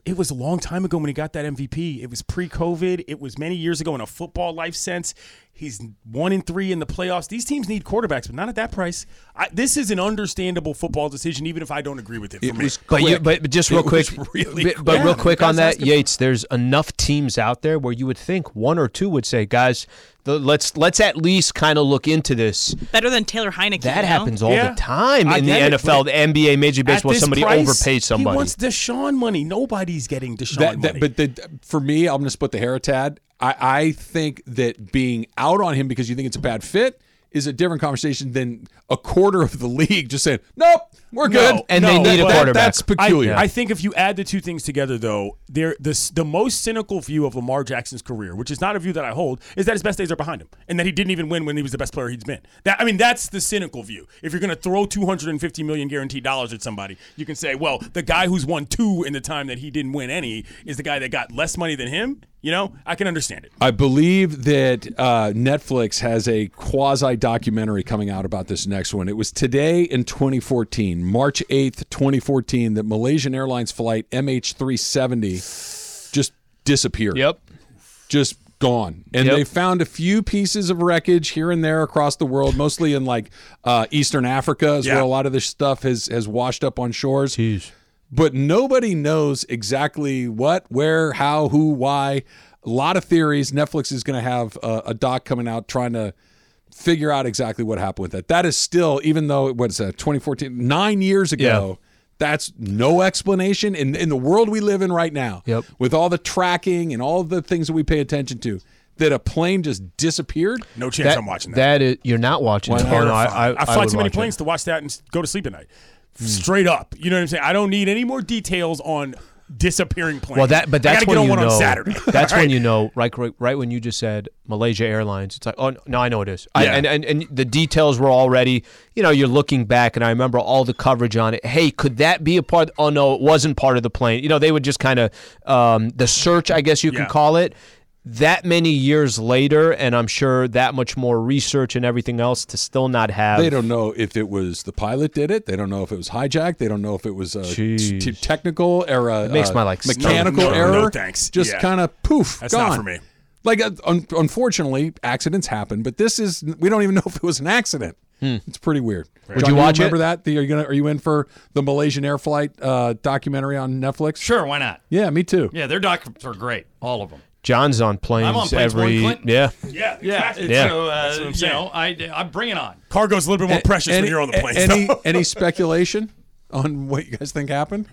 G: It was a long time ago when he got that MVP. It was pre-COVID. It was many years ago in a football life sense. He's one in three in the playoffs. These teams need quarterbacks, but not at that price. I, this is an understandable football decision, even if I don't agree with it.
B: It
G: me.
B: was
C: But you, but, but just real
B: was
C: quick,
B: really
C: but, but
G: quick.
C: real quick on that,
G: asking-
C: Yates. There's enough teams out there where you would think one or two would say, guys, the, let's let's at least kind of look into this.
A: Better than Taylor Heinicke.
C: That
A: you know?
C: happens all
G: Yeah.
C: the time
G: I
C: in the
G: it,
C: NFL, the NBA, Major League Baseball. Somebody
G: price,
C: overpaid somebody.
G: He wants Deshaun money. Nobody's getting Deshaun
B: that,
G: money.
B: that, but the, for me, I'm going to split the hair a tad. I, I think that being out on him because you think it's a bad fit is a different conversation than a quarter of the league just saying, nope, we're good.
C: And they need a
B: That-
C: quarterback.
B: That's peculiar.
G: I, I think if you add the two things together, though, there the the most cynical view of Lamar Jackson's career, which is not a view that I hold, is that his best days are behind him, and that he didn't even win when he was the best player he's been. That I mean, that's the cynical view. If you're going to throw 250 million guaranteed dollars at somebody, you can say, well, the guy who's won two in the time that he didn't win any is the guy that got less money than him. You know, I can understand it.
B: I believe that uh, Netflix has a quasi documentary coming out about this next one. It was today in 2014, March 8th, 2014, that Malaysian Airlines flight MH370 just disappeared.
C: Yep.
B: Just gone. And
C: Yep.
B: they found a few pieces of wreckage here and there across the world, mostly in like uh, Eastern Africa, is where a lot of this stuff has, has washed up on shores
C: Jeez.
B: But nobody knows exactly what, where, how, who, why. A lot of theories. Netflix is going to have a, a doc coming out trying to figure out exactly what happened with that. That is still, even though what's that, 2014, nine years ago. That's no explanation in in the world we live in right now.
C: Yep.
B: With all the tracking and all the things that we pay attention to, that a plane just disappeared.
G: No chance I'm watching that.
C: That is, you're not watching.
B: Why not?
C: Oh, no, I, I,
G: I,
C: I
G: fly
C: would
G: too many
C: watch it.
G: planes to watch that and go to sleep at night. Straight up, you know what I'm saying? I don't need any more details on disappearing planes.
C: Well, that but
G: I
C: when
G: get on
C: you
G: one
C: know.
G: on Saturday.
C: That's
G: All
C: when you know. Right, right, right when you just said Malaysia Airlines. It's like, oh no, I know it is. I,
G: Yeah.
C: and, and and the details were already. You know, you're looking back, and I remember all the coverage on it. Hey, could that be a part? Oh no, it wasn't part of the plane. You know, they would just kind of um, the search, I guess you
G: Yeah.
C: can call it. That many years later, and I'm sure that much more research and everything else to still not have.
B: They don't know if it was the pilot did it. They don't know if it was hijacked. They don't know if it was a t- technical or a,
C: makes
B: uh,
C: my, like,
B: mechanical
G: no, no,
B: error.
G: no thanks.
B: Just
G: Yeah.
B: kind of poof,
G: That's not
B: gone.
G: for me.
B: Like uh, un- unfortunately, accidents happen, but this is we don't even know if it was an accident. It's pretty weird.
C: Would
B: John,
C: you watch it?
B: Remember that? The- are you gonna are you in for the Malaysian air flight uh, documentary on Netflix?
H: Sure, why not?
B: Yeah, me too.
H: Yeah, their documents are great, all of them.
C: John's on planes
H: I'm on planes going
C: every.
H: Clinton.
C: Yeah.
G: Yeah,
H: Yeah,
G: exactly.
C: Yeah.
H: So, uh, you
G: saying.
H: know, I I bring it on.
G: Cargo's a little bit more precious when you're on the planes.
B: Any
G: though.
B: any speculation on what you guys think happened?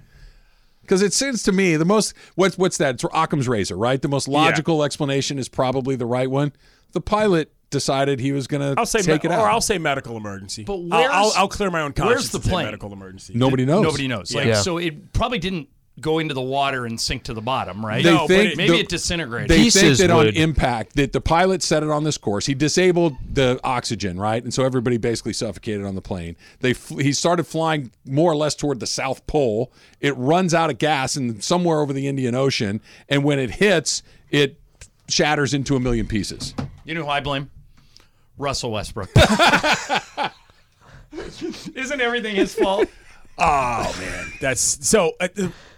B: Because it seems to me the most what's what's that? It's Occam's razor, right? The most logical explanation is probably the right one. The pilot decided he was going to take
G: me-
B: it out.
G: or I'll say medical emergency.
H: But
G: I'll,
H: where's-
G: I'll, I'll clear my own conscience.
H: where's the
G: and say
H: plane?
G: Medical emergency.
B: Nobody knows.
H: Nobody knows. Like,
C: Yeah.
H: so it probably didn't go into the water and sink to the bottom, right?
B: They
G: No, but
B: think
G: it-
H: Maybe
B: the-
H: it disintegrated.
B: They
C: Pieces
B: think that on impact that the pilot set it on this course. He disabled the oxygen, right, and so everybody basically suffocated on the plane. They fl- he started flying more or less toward the South Pole. It runs out of gas and somewhere over the Indian Ocean, and when it hits, it shatters into a million pieces.
H: you know who I blame? Russell Westbrook. Isn't everything his fault?
G: Oh man, that's so. Uh,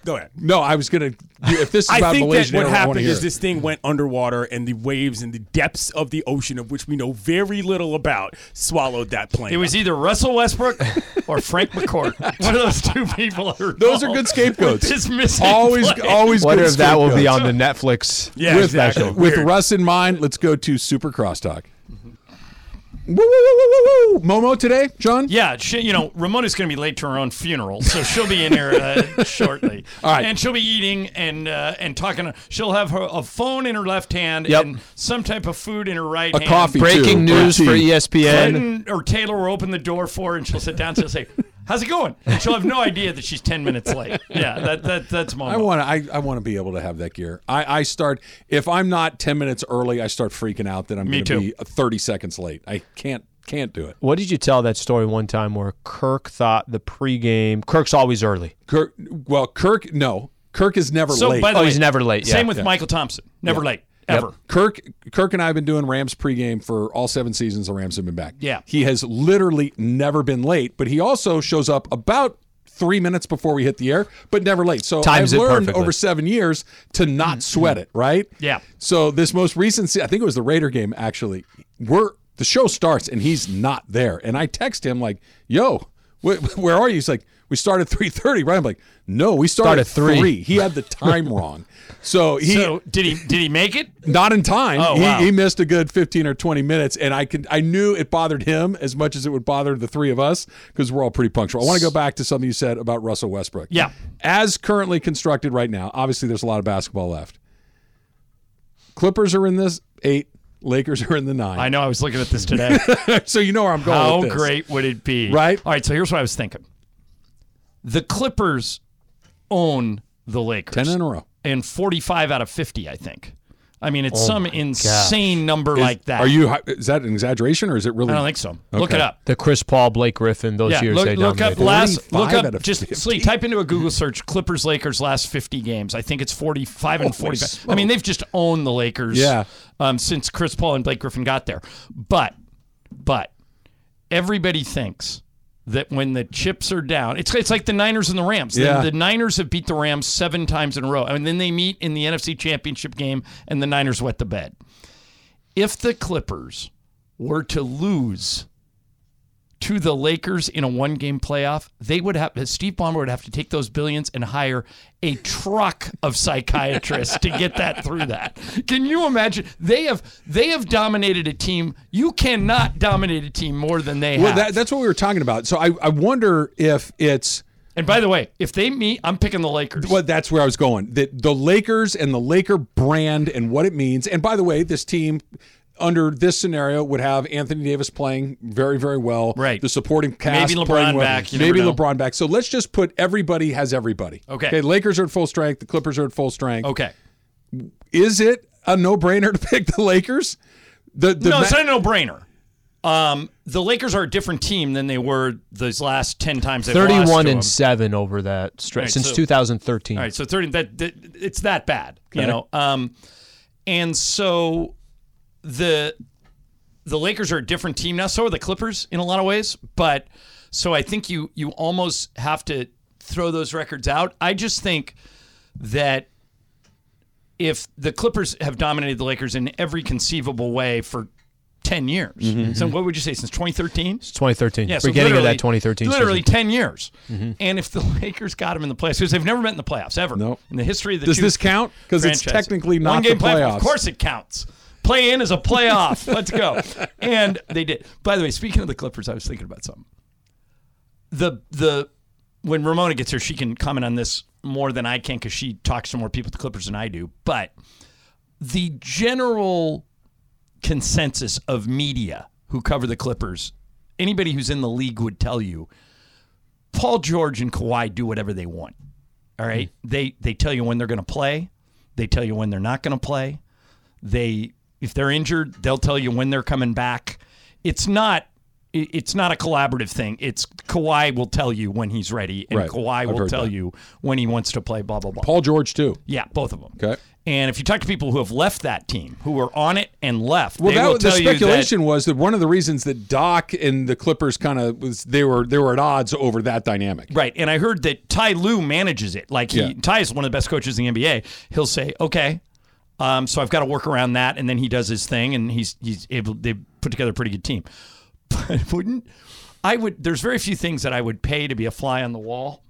G: go ahead.
B: No, I was gonna. If this is
G: I
B: about
G: think that what
B: Air, I wanna
G: happened
B: hear
G: is
B: it.
G: this thing went underwater, and the waves and the depths of the ocean, of which we know very little about, swallowed that plane.
H: It was either Russell Westbrook or Frank McCourt. One of those two people. Are
B: Those are
H: involved
B: good scapegoats.
H: with This missing
B: always,
H: plane.
B: always.
C: Wonder
B: good
C: if that will be
B: scapegoats.
C: on the Netflix.
G: yeah,
B: with,
G: exactly.
B: with
G: Weird.
B: Russ in mind, let's go to Super Crosstalk. Woo, woo, woo, woo, woo. Momo today, John?
H: Yeah, she, you know, Ramona's going to be late to her own funeral, so she'll be in here uh, shortly.
B: All right.
H: and she'll be eating and uh, and talking. She'll have her a phone in her left hand
C: Yep.
H: and some type of food in her right
B: A
H: hand.
B: coffee.
C: Breaking
B: too, or
C: news for. ESPN.
H: Clinton or Taylor will open the door for her, and she'll sit down. and She'll say, "How's it going?" She'll have no idea that she's ten minutes late. Yeah, that, that that's my.
B: I want to. I, I want to be able to have that gear. I, I start if I'm not ten minutes early, I start freaking out that I'm going to be thirty seconds late. I can't can't do it.
C: What did you tell that story one time where Kirk thought the pregame? Kirk's always early.
B: Kirk. Well, Kirk. No, Kirk is never
H: so
B: late.
H: by the
C: Oh,
H: way,
C: he's never late,
H: Same
C: yeah.
H: with Michael Thompson. Never late ever.
B: Kirk Kirk and I have been doing Rams pregame for all seven seasons. The Rams have been back.
H: Yeah.
B: he has literally never been late, but he also shows up about three minutes before we hit the air, but never late. So
C: Times
B: I've learned
C: perfectly.
B: over seven years to not mm-hmm. sweat it. Right?
H: Yeah.
B: So this most recent, se- I think it was the Raider game. Actually, we're the show starts and he's not there, and I text him like, "Yo, wh- where are you?" He's like, "We started three thirty, right?" I'm like, "No, we started,
C: Started three."
B: three. He had the time wrong. So he
H: So did he did he make it?
B: not in time.
H: Oh,
B: he,
H: wow.
B: he missed a good 15 or 20 minutes, and I could I knew it bothered him as much as it would bother the three of us because we're all pretty punctual. I want to go back to something you said about Russell Westbrook.
H: Yeah.
B: As currently constructed right now, obviously there's a lot of basketball left. Clippers are in this eight. Lakers are in the nine.
H: I know. I was looking at this today.
B: so you know where I'm going.
H: How
B: with this.
H: great would it be?
B: Right?
H: All right. So here's what I was thinking. The Clippers own the Lakers.
B: Ten in a row.
H: and 45 out of 50, I think. I mean, it's
C: Oh
H: some
C: my
H: insane number
B: Is-
H: like that.
B: Are you? Is that an exaggeration or is it really?
H: I don't think so. Look it up.
C: The Chris Paul, Blake Griffin, those
H: Yeah,
C: years
H: look,
C: they
H: look up last. Look up just
B: 50.
H: Slee, type into a Google search Clippers Lakers last 50 games. I think it's 45 and
B: Holy
H: 45. I mean, they've just owned the Lakers.
B: Yeah.
H: Um, since Chris Paul and Blake Griffin got there, but but everybody thinks that when the chips are down, it's it's like the Niners and the Rams. The-
B: Yeah.
H: The, Niners have beat the Rams seven times in a row, I and then they meet in the NFC Championship game, and the Niners wet the bed. If the Clippers were to lose to the Lakers in a one game playoff, they would have Steve Ballmer would have to take those billions and hire a truck of psychiatrists to get that through that. Can you imagine? They have they have dominated a team. You cannot dominate a team more than they
B: Well,
H: have.
B: that, that's what we were talking about. So I, I wonder if it's.
H: and by the way, if they meet, I'm picking the Lakers.
B: Well, that's where I was going. That the Lakers and the Laker brand and what it means. And by the way, this team under this scenario would have Anthony Davis playing very, very well.
H: Right.
B: The supporting cast
H: Maybe LeBron
B: playing well.
H: back, you
B: Maybe
H: never know.
B: LeBron back. So let's just put everybody has everybody.
H: Okay.
B: Okay. Lakers are at full strength. The Clippers are at full strength.
H: Okay.
B: Is it a no brainer to pick the Lakers? The, the
H: no,
B: ma-
H: it's not a no brainer. Um, the Lakers are a different team than they were those last ten times. they've lost
C: Thirty-one
H: to
C: and
H: them.
C: seven over that stretch
H: Right,
C: since
H: so-
C: 2013.
H: All right, so thirty. That, that it's that bad, you know. Um, and so the the Lakers are a different team now. So are the Clippers in a lot of ways. But so I think you you almost have to throw those records out. I just think that if the Clippers have dominated the Lakers in every conceivable way for ten years. Mm-hmm, so mm-hmm. what would you say since 2013?
C: It's 2013.
H: Yeah, so
C: Beginning of
H: literally-
C: that 2013
H: Literally
C: season.
H: 10 years. Mm-hmm. And if the Lakers got them in the playoffs, because they've never met in the playoffs ever
B: Nope.
H: in the history of the
B: Does this count? 'Cause it's technically not
H: One game
B: the
H: playoff.
B: playoffs.
H: Of course it counts. Play in is a playoff. Let's go. And they did. By the way, speaking of the Clippers, I was thinking about something. The the when Ramona gets here, she can comment on this more than I can because she talks to more people at the Clippers than I do. But the general consensus of media who cover the Clippers, anybody who's in the league would tell you, Paul George and Kawhi do whatever they want. All right, hmm. they they tell you when they're going to play, they tell you when they're not going to play. They if they're injured, they'll tell you when they're coming back. It's not it's not a collaborative thing. It's Kawhi will tell you when he's ready, and
B: Right.
H: Kawhi will tell
B: that.
H: you when he wants to play. Blah blah blah.
B: Paul George too.
H: Yeah, both of them.
B: Okay.
H: And if you talk to people who have left that team, who were on it and left,
B: Well,
H: they will
B: that, the
H: you that
B: speculation was that one of the reasons that Doc and the Clippers kind of was they were they were at odds over that dynamic.
H: Right, and I heard that Ty Lue manages it. Like he,
B: Yeah.
H: Ty is one of the best coaches in the NBA. He'll say, "Okay, um, so I've got to work around that," and then he does his thing, and he's he's able. They put together a pretty good team. But wouldn't I would? There's very few things that I would pay to be a fly on the wall.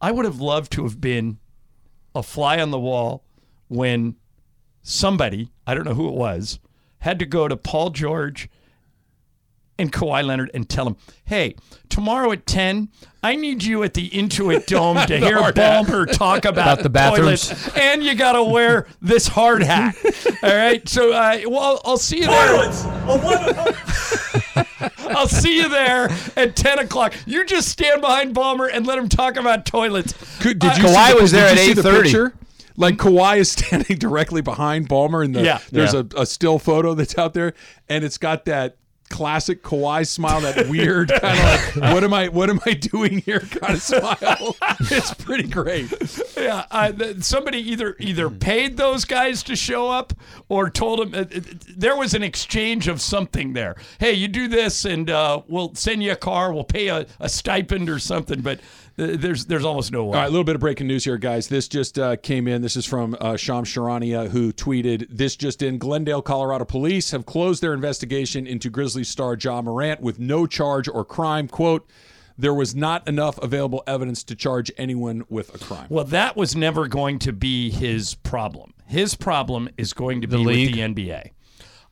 H: I would have loved to have been a fly on the wall when somebody, I don't know who it was, had to go to Paul George and Kawhi Leonard and tell him, hey, tomorrow at 10, I need you at the Intuit Dome to hear
B: hard hat.
H: Ballmer talk about,
C: About the bathrooms.
H: toilets, and you got to wear this hard hat. All right? So, uh, well, I'll see you there. I'll see you there at 10 o'clock. You just stand behind Ballmer and let him talk about toilets.
B: Could, did you
C: Kawhi
B: see the,
C: was there
B: you
C: at
B: see the
C: 8:30.
B: picture? Like Kawhi is standing directly behind Ballmer, and the,
H: Yeah.
B: there's
C: Yeah.
B: A, a still photo that's out there, and it's got that classic Kawhi smile, that weird kind of like, what am I, what am I doing here kind of smile. it's pretty great.
H: Yeah, I, somebody either either paid those guys to show up or told them uh, uh, there was an exchange of something there. Hey, you do this, and uh, we'll send you a car. We'll pay a, a stipend or something. But there's there's almost no way.
B: All right, a little bit of breaking news here, guys. This just uh, came in. This is from uh, Sham Charania, who tweeted this just in. Glendale, Colorado police have closed their investigation into Grizzlies star Ja Morant with no charge or crime. Quote, there was not enough available evidence to charge anyone with a crime.
H: Well, that was never going to be his problem. His problem is going to be
C: league?
H: with the NBA.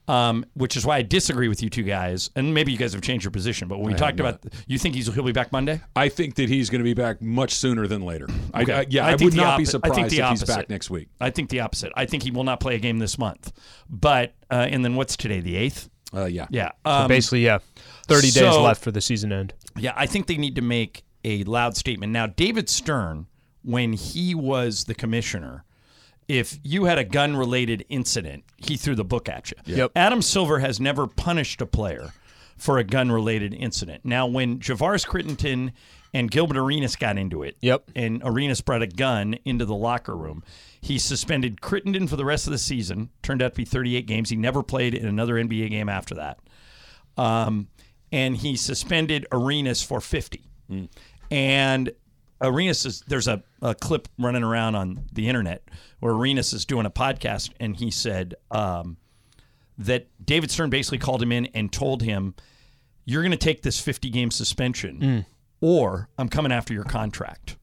H: Um, which is why I disagree with you two guys, and maybe you guys have changed your position. But when we talked about, you think he's he'll be back Monday?
B: I think that he's going to be back much sooner than later. I,
H: Okay.
B: I- yeah, I,
H: think
B: would
H: the
B: not be
H: oppo- I
B: surprised
H: think the
B: if he's back next week.
H: I think the opposite. I think he will not play a game this month. But uh, and then what's today? The eighth.
B: Uh, yeah.
H: Yeah. Um,
C: Basically, yeah. 30 days left for the season end.
H: yeah. I think they need to make a loud statement now. David Stern, when he was the commissioner, if you had a gun related incident, he threw the book at you.
C: Yep.
H: Adam Silver has never punished a player for a gun related incident. Now, when Javaris Crittenton and Gilbert Arenas got into it,
C: Yep.
H: and Arenas brought a gun into the locker room, he suspended Crittenton for the rest of the season. Turned out to be 38 games. He never played in another NBA game after that. Um, and he suspended Arenas for 50. And Arenas is there's a, a clip running around on the internet where Arenas is doing a podcast and he said um, that David Stern basically called him in and told him, You're going to take this 50 game suspension or I'm coming after your contract.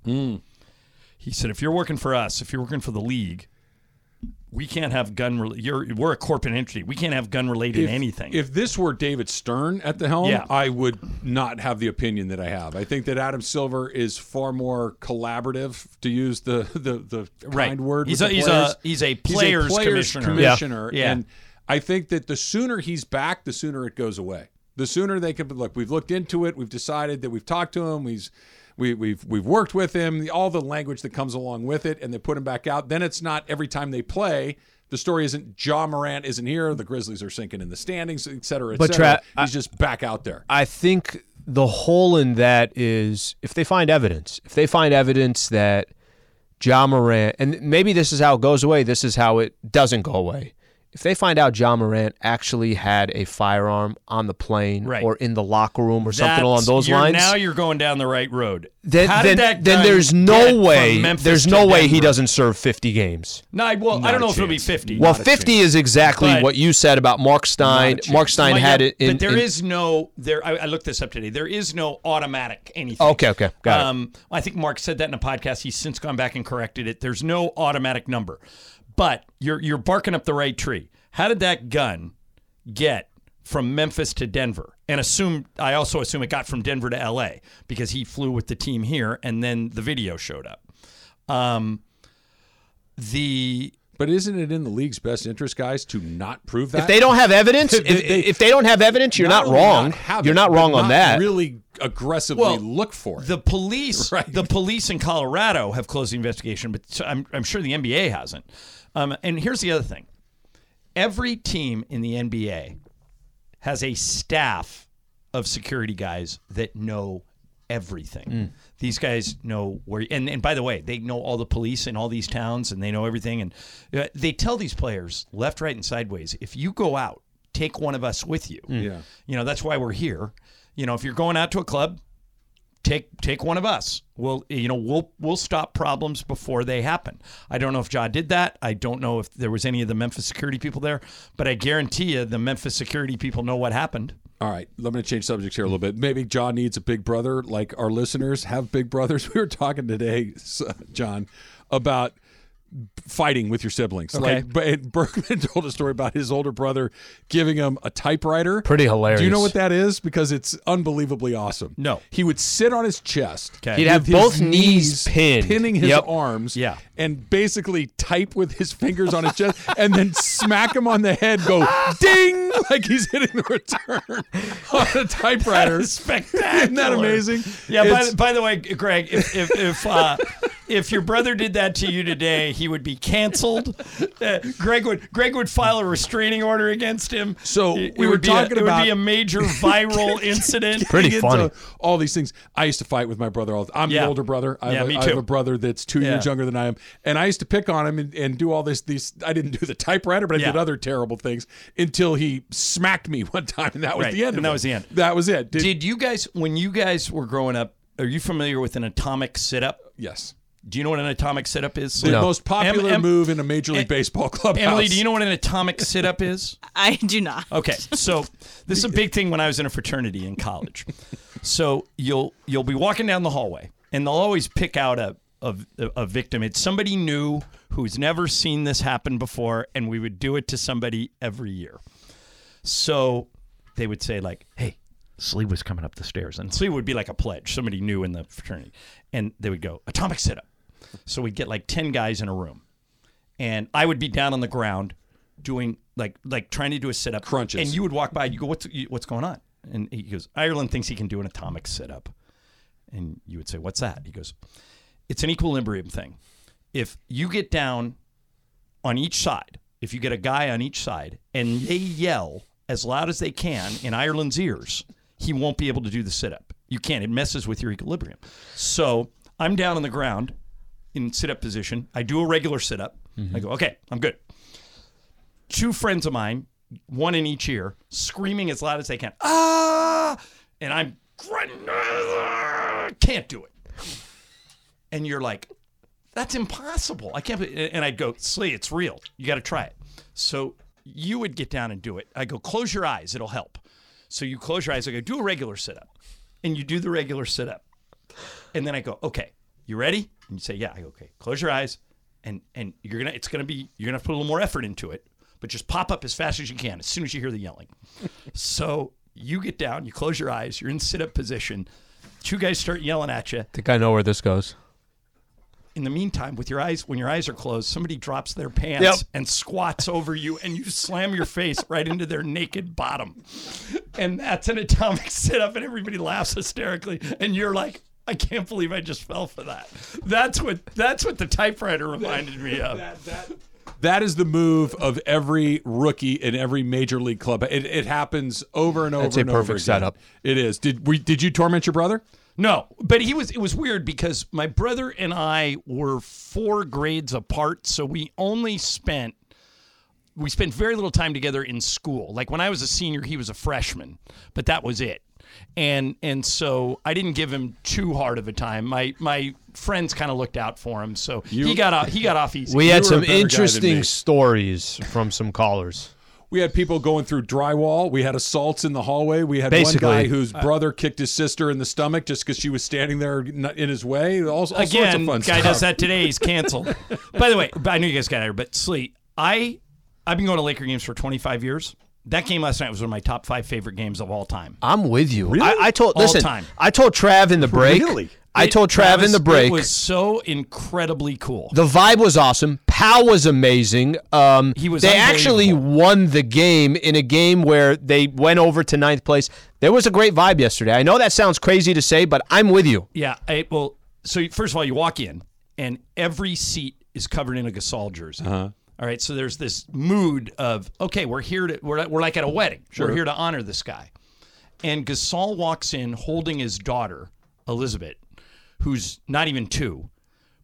H: He said, If you're working for us, if you're working for the league, we can't have gun. Re- you're we're a corporate entity. We can't have gun related
B: If-
H: anything.
B: If this were David Stern at the helm,
H: Yeah.
B: I would not have the opinion that I have. I think that Adam Silver is far more collaborative, to use the the, the
H: Right.
B: word.
H: He's a-
B: the
H: he's a-
B: players.
H: he's a players commissioner.
B: commissioner.
H: Yeah. Yeah.
B: And I think that the sooner he's back, the sooner it goes away. The sooner they can look. We've looked into it. We've decided that we've talked to him. We've we, we've we've worked with him. All the language that comes along with it, and they put him back out. Then it's not every time they play. The story isn't Ja Morant isn't here. The Grizzlies are sinking in the standings, et cetera, et
C: But
B: cetera.
C: Tra-
B: he's just back out there.
C: I think the hole in that is if they find evidence, if they find evidence that Ja Morant, and maybe this is how it goes away, this is how it doesn't go away, If they find out Ja Morant actually had a firearm on the plane
H: Right.
C: or in the locker room or something
H: That's-
C: along those lines,
H: Now you're going down the right road.
C: then
H: How
C: then,
H: did that
C: then there's no way there's no way he doesn't serve 50 games.
H: No, I, well, I don't know
B: a
H: if it'll be 50.
C: Well,
B: Not
C: 50
B: chance.
C: is exactly
H: But-
C: what you said about Marc Stein. Marc Stein
H: Well,
C: had
H: yeah,
C: it in
H: but there
C: in-
H: is no there. I, I looked this up today. There is no automatic anything.
C: Okay, okay, got it.
H: um, I think Marc said that in a podcast. He's since gone back and corrected it. There's no automatic number, but you're you're barking up the right tree. How did that gun get from Memphis to Denver? And assume I also assume it got from Denver to L.A. because he flew with the team here, and then the video showed up. Um, the
B: But isn't it in the league's best interest, guys, to not prove that?
C: If they don't have evidence, if,
B: They- they-
C: if they don't have evidence, you're not,
B: only
C: wrong.
B: have
C: you're
B: it,
C: not
B: but
C: wrong on
B: not
C: that.
B: Really aggressively
H: Well,
B: look for it.
H: The police,
B: Right.
H: the police in Colorado have closed the investigation, but I'm, I'm sure the NBA hasn't. Um, and here's the other thing: every team in the NBA has a staff of security guys that know everything. These guys know where, and, and by the way, they know all the police in all these towns, and they know everything. And uh, they tell these players left, right, and sideways: if you go out, take one of us with you.
B: Yeah.
H: You know that's why we're here. You know, if you're going out to a club, take take one of us. We'll you know we'll we'll stop problems before they happen. I don't know if Ja did that. I don't know if there was any of the Memphis security people there, but I guarantee you the Memphis security people know what happened.
B: All right, going to change subjects here a little bit. Maybe John needs a big brother, like our listeners have big brothers. We were talking today, John, about fighting with your siblings.
H: Okay.
B: Like, but Bergman told a story about his older brother giving him a typewriter.
C: Pretty hilarious.
B: Do you know what that is? Because it's unbelievably awesome.
H: No.
B: He would sit on his chest.
H: Okay.
C: He'd have
B: with his
C: both knees pinned.
B: pinning his
C: Yep.
B: arms,
H: Yeah.
B: And basically type with his fingers on his chest, and then smack him on the head, go ding, like he's hitting the return on a typewriter.
H: Spectacular!
B: Isn't that amazing?
H: Yeah. By, the- by the way, Greg, if if if, uh, if your brother did that to you today, he would be canceled. Uh, Greg would Greg would file a restraining order against him.
B: So
H: It-
B: we
H: it
B: were
H: would be a-
B: talking
H: it would be a major viral incident.
C: Pretty funny.
B: all these things. I used to fight with my brother all the I'm
H: Yeah.
B: the older brother. I have,
H: Yeah,
B: a,
H: me
B: I have a brother that's two
H: Yeah.
B: years younger than I am. And I used to pick on him and, and do all this these I didn't do the typewriter, but I did other terrible things until he smacked me one time and that was
H: Right,
B: the end
H: and
B: of
H: that
B: it.
H: was the end.
B: That was it. Did,
H: Did you guys, when you guys were growing up, are you familiar with an atomic sit up?
B: yes.
H: Do you know what an atomic sit up is?
B: The
C: No.
B: most popular
H: Em- Em-
B: move in a major league
H: Em-
B: baseball clubhouse.
H: Emily, do you know what an atomic sit up is?
A: I do not.
H: Okay, so this is a big thing when I was in a fraternity in college. So you'll you'll be walking down the hallway, and they'll always pick out a a, a victim. It's somebody new who's never seen this happen before, and we would do it to somebody every year. So they would say like, "Hey, Slee was coming up the stairs," and Slee would be like a pledge, somebody new in the fraternity, and they would go atomic sit up. So we'd get like ten guys in a room, and I would be down on the ground doing like like trying to do a sit up
B: Crunches.
H: and you would walk by. And you go, "What's you- what's going on?" And he goes, "Ireland thinks he can do an atomic sit up," and you would say, "What's that?" He goes, "It's an equilibrium thing. If you get down on each side, if you get a guy on each side, and they yell as loud as they can in Ireland's ears, he won't be able to do the sit up. You can't. It messes with your equilibrium. So I'm down on the ground in sit up position. I do a regular sit up. I go, okay, I'm good. Two friends of mine, one in each ear, screaming as loud as they can, ah, and I'm grunting, "Ah!" can't do it. And you're like, that's impossible. I can't. be-" And I'd go, Slee, it's real. You got to try it. So you would get down and do it. I go, close your eyes. It'll help. So you close your eyes. I go, do a regular sit up. And you do the regular sit up. And then I go, okay, you ready? And you say, yeah. I go, okay, close your eyes. And and you're gonna it's gonna be you're gonna have to put a little more effort into it, but just pop up as fast as you can as soon as you hear the yelling. so you get down, you close your eyes, you're in sit up position. Two guys start yelling at you.
C: think I know where this goes.
H: In the meantime, with your eyes, when your eyes are closed, somebody drops their pants
C: Yep.
H: and squats over you, and you slam your face right into their naked bottom. And that's an atomic sit up, and everybody laughs hysterically. And you're like, I can't believe I just fell for that. That's what that's what the typewriter reminded me of.
B: That is the move of every rookie in every major league club. It, it happens over and over
C: That's a
B: and over
C: perfect
B: again.
C: setup.
B: It is. Did we? Did you torment your brother?
H: No, but he was. It was weird because my brother and I were four grades apart, so we only spent we spent very little time together in school. Like when I was a senior, he was a freshman, but that was it. And and so I didn't give him too hard of a time. My my friends kind of looked out for him, so he got off he got off easy.
C: We had some
B: better guy than
C: interesting stories from some callers.
B: We had people going through drywall. We had assaults in the hallway. We had
C: Basically.
B: one guy whose brother kicked his sister in the stomach just because she was standing there in his way. All, all sorts of
H: Again,
B: fun
H: guy
B: stuff.
H: does that today. He's canceled. By the way, I knew you guys got here, but Slee, I I've been going to Laker games for 25 years. That game last night was one of my top five favorite games of all time.
C: I'm with you. I, I told
H: All
C: listen.
H: time.
C: I told Trav in the break.
B: Really?
C: I told Trav
H: Travis,
C: in the break.
H: It was so incredibly cool.
C: The vibe was awesome. Pau was amazing. Um,
H: He was
C: They actually won the game in a game where they went over to ninth place. There was a great vibe yesterday. I know that sounds crazy to say, but I'm with you.
H: Yeah. I, well, so first of all, you walk in, and every seat is covered in a Gasol jersey. Uh-huh. right. So there's this mood of okay, we're here to we're we're like at a wedding. We're here to honor this guy. And Gasol walks in holding his daughter Elizabeth, who's not even two.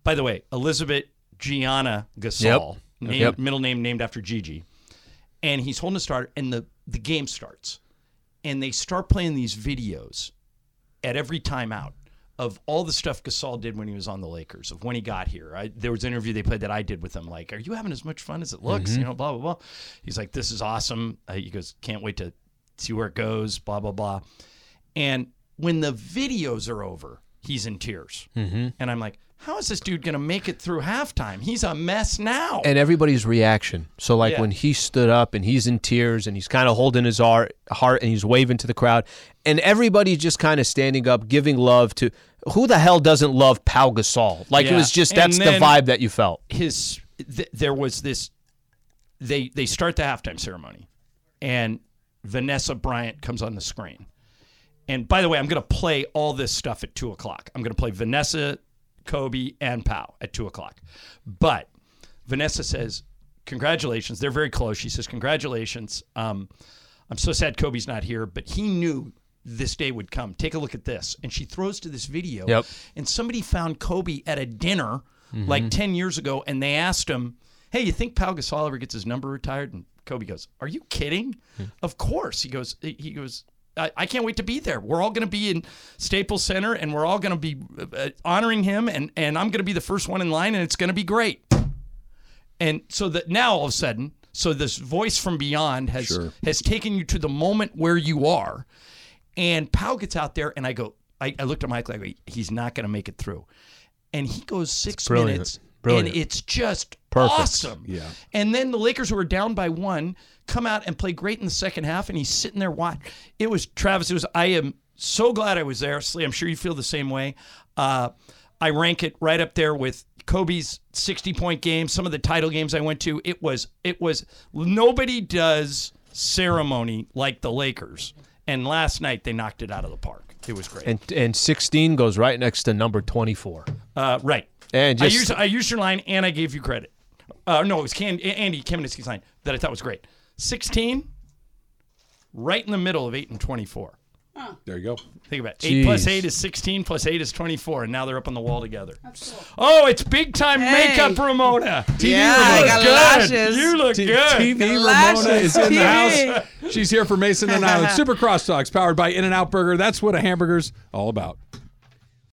H: By the way, Elizabeth Gianna Gasol,
C: Yep.
H: name-
C: Yep.
H: middle name named after Gigi, and he's holding his daughter, and the the game starts, and they start playing these videos at every timeout of all the stuff Gasol did when he was on the Lakers, of when he got here. I, there was an interview they played that I did with him, like, "Are you having as much fun as it looks?" You know, blah blah blah. He's like, "This is awesome." Uh, he goes, "Can't wait to see where it goes." Blah blah blah. And when the videos are over, he's in tears, mm-hmm. and I'm like, "How is this dude gonna make it through halftime? He's a mess now."
C: And everybody's reaction. So, like
H: Yeah.
C: when he stood up and he's in tears and he's kind of holding his heart, heart and he's waving to the crowd, and everybody's just kind of standing up, giving love to who the hell doesn't love Pau Gasol? Like it was just that's the vibe that you felt.
H: his th- there was this they they start the halftime ceremony and Vanessa Bryant comes on the screen. And by the way, I'm going to play all this stuff at two o'clock. I'm going to play Vanessa, Kobe, and Pau at two o'clock. But Vanessa says, "Congratulations." They're very close. She says, "Congratulations." Um, I'm so sad Kobe's not here, but he knew this day would come. Take a look at this. And she throws to this video.
C: Yep.
H: And somebody found Kobe at a dinner like 10 years ago, and they asked him, Hey, you think Pau Gasol ever gets his number retired? And Kobe goes, Are you kidding? Of course. He goes, he goes, I, I can't wait to be there. We're all going to be in Staples Center and we're all going to be uh, honoring him and, and I'm going to be the first one in line and it's going to be great. And so that now all of a sudden, so this voice from beyond has has taken you to the moment where you are. And Pau gets out there, and I go, I, I looked at Mike like he's not going to make it through. And he goes six
C: brilliant.
H: minutes,
C: Brilliant.
H: and it's just
C: Perfect.
H: awesome.
B: Yeah.
H: And then the Lakers, who were down by one, come out and play great in the second half, and he's sitting there watching. It was Travis. It was. I am so glad I was there. Slee, I'm sure you feel the same way. Uh, I rank it right up there with Kobe's 60 point game. Some of the title games I went to. It was. It was. Nobody does ceremony like the Lakers. And last night they knocked it out of the park. It was great.
C: And and 16 goes right next to number 24.
H: Uh, right.
C: And
H: I
C: just-
H: used I used your line and I gave you credit. Uh, no, it was Can- Andy Kamenetzky's line that I thought was great. Sixteen, right in the middle of eight and twenty-four.
B: There you go.
H: Think about it. Eight plus
C: Jeez.
H: eight is sixteen. Plus eight is twenty-four, and now they're up on the wall together. Oh, it's big time
A: Hey.
H: makeup, Ramona.
A: Yeah, I got
H: good.
A: lashes.
H: You look
B: T-
H: good.
B: TV
A: Lashes,
B: Ramona is in the
A: TV.
B: house. She's here for Mason and Ireland Super Crosstalks, powered by In-N-Out Burger. That's what a hamburger's all about.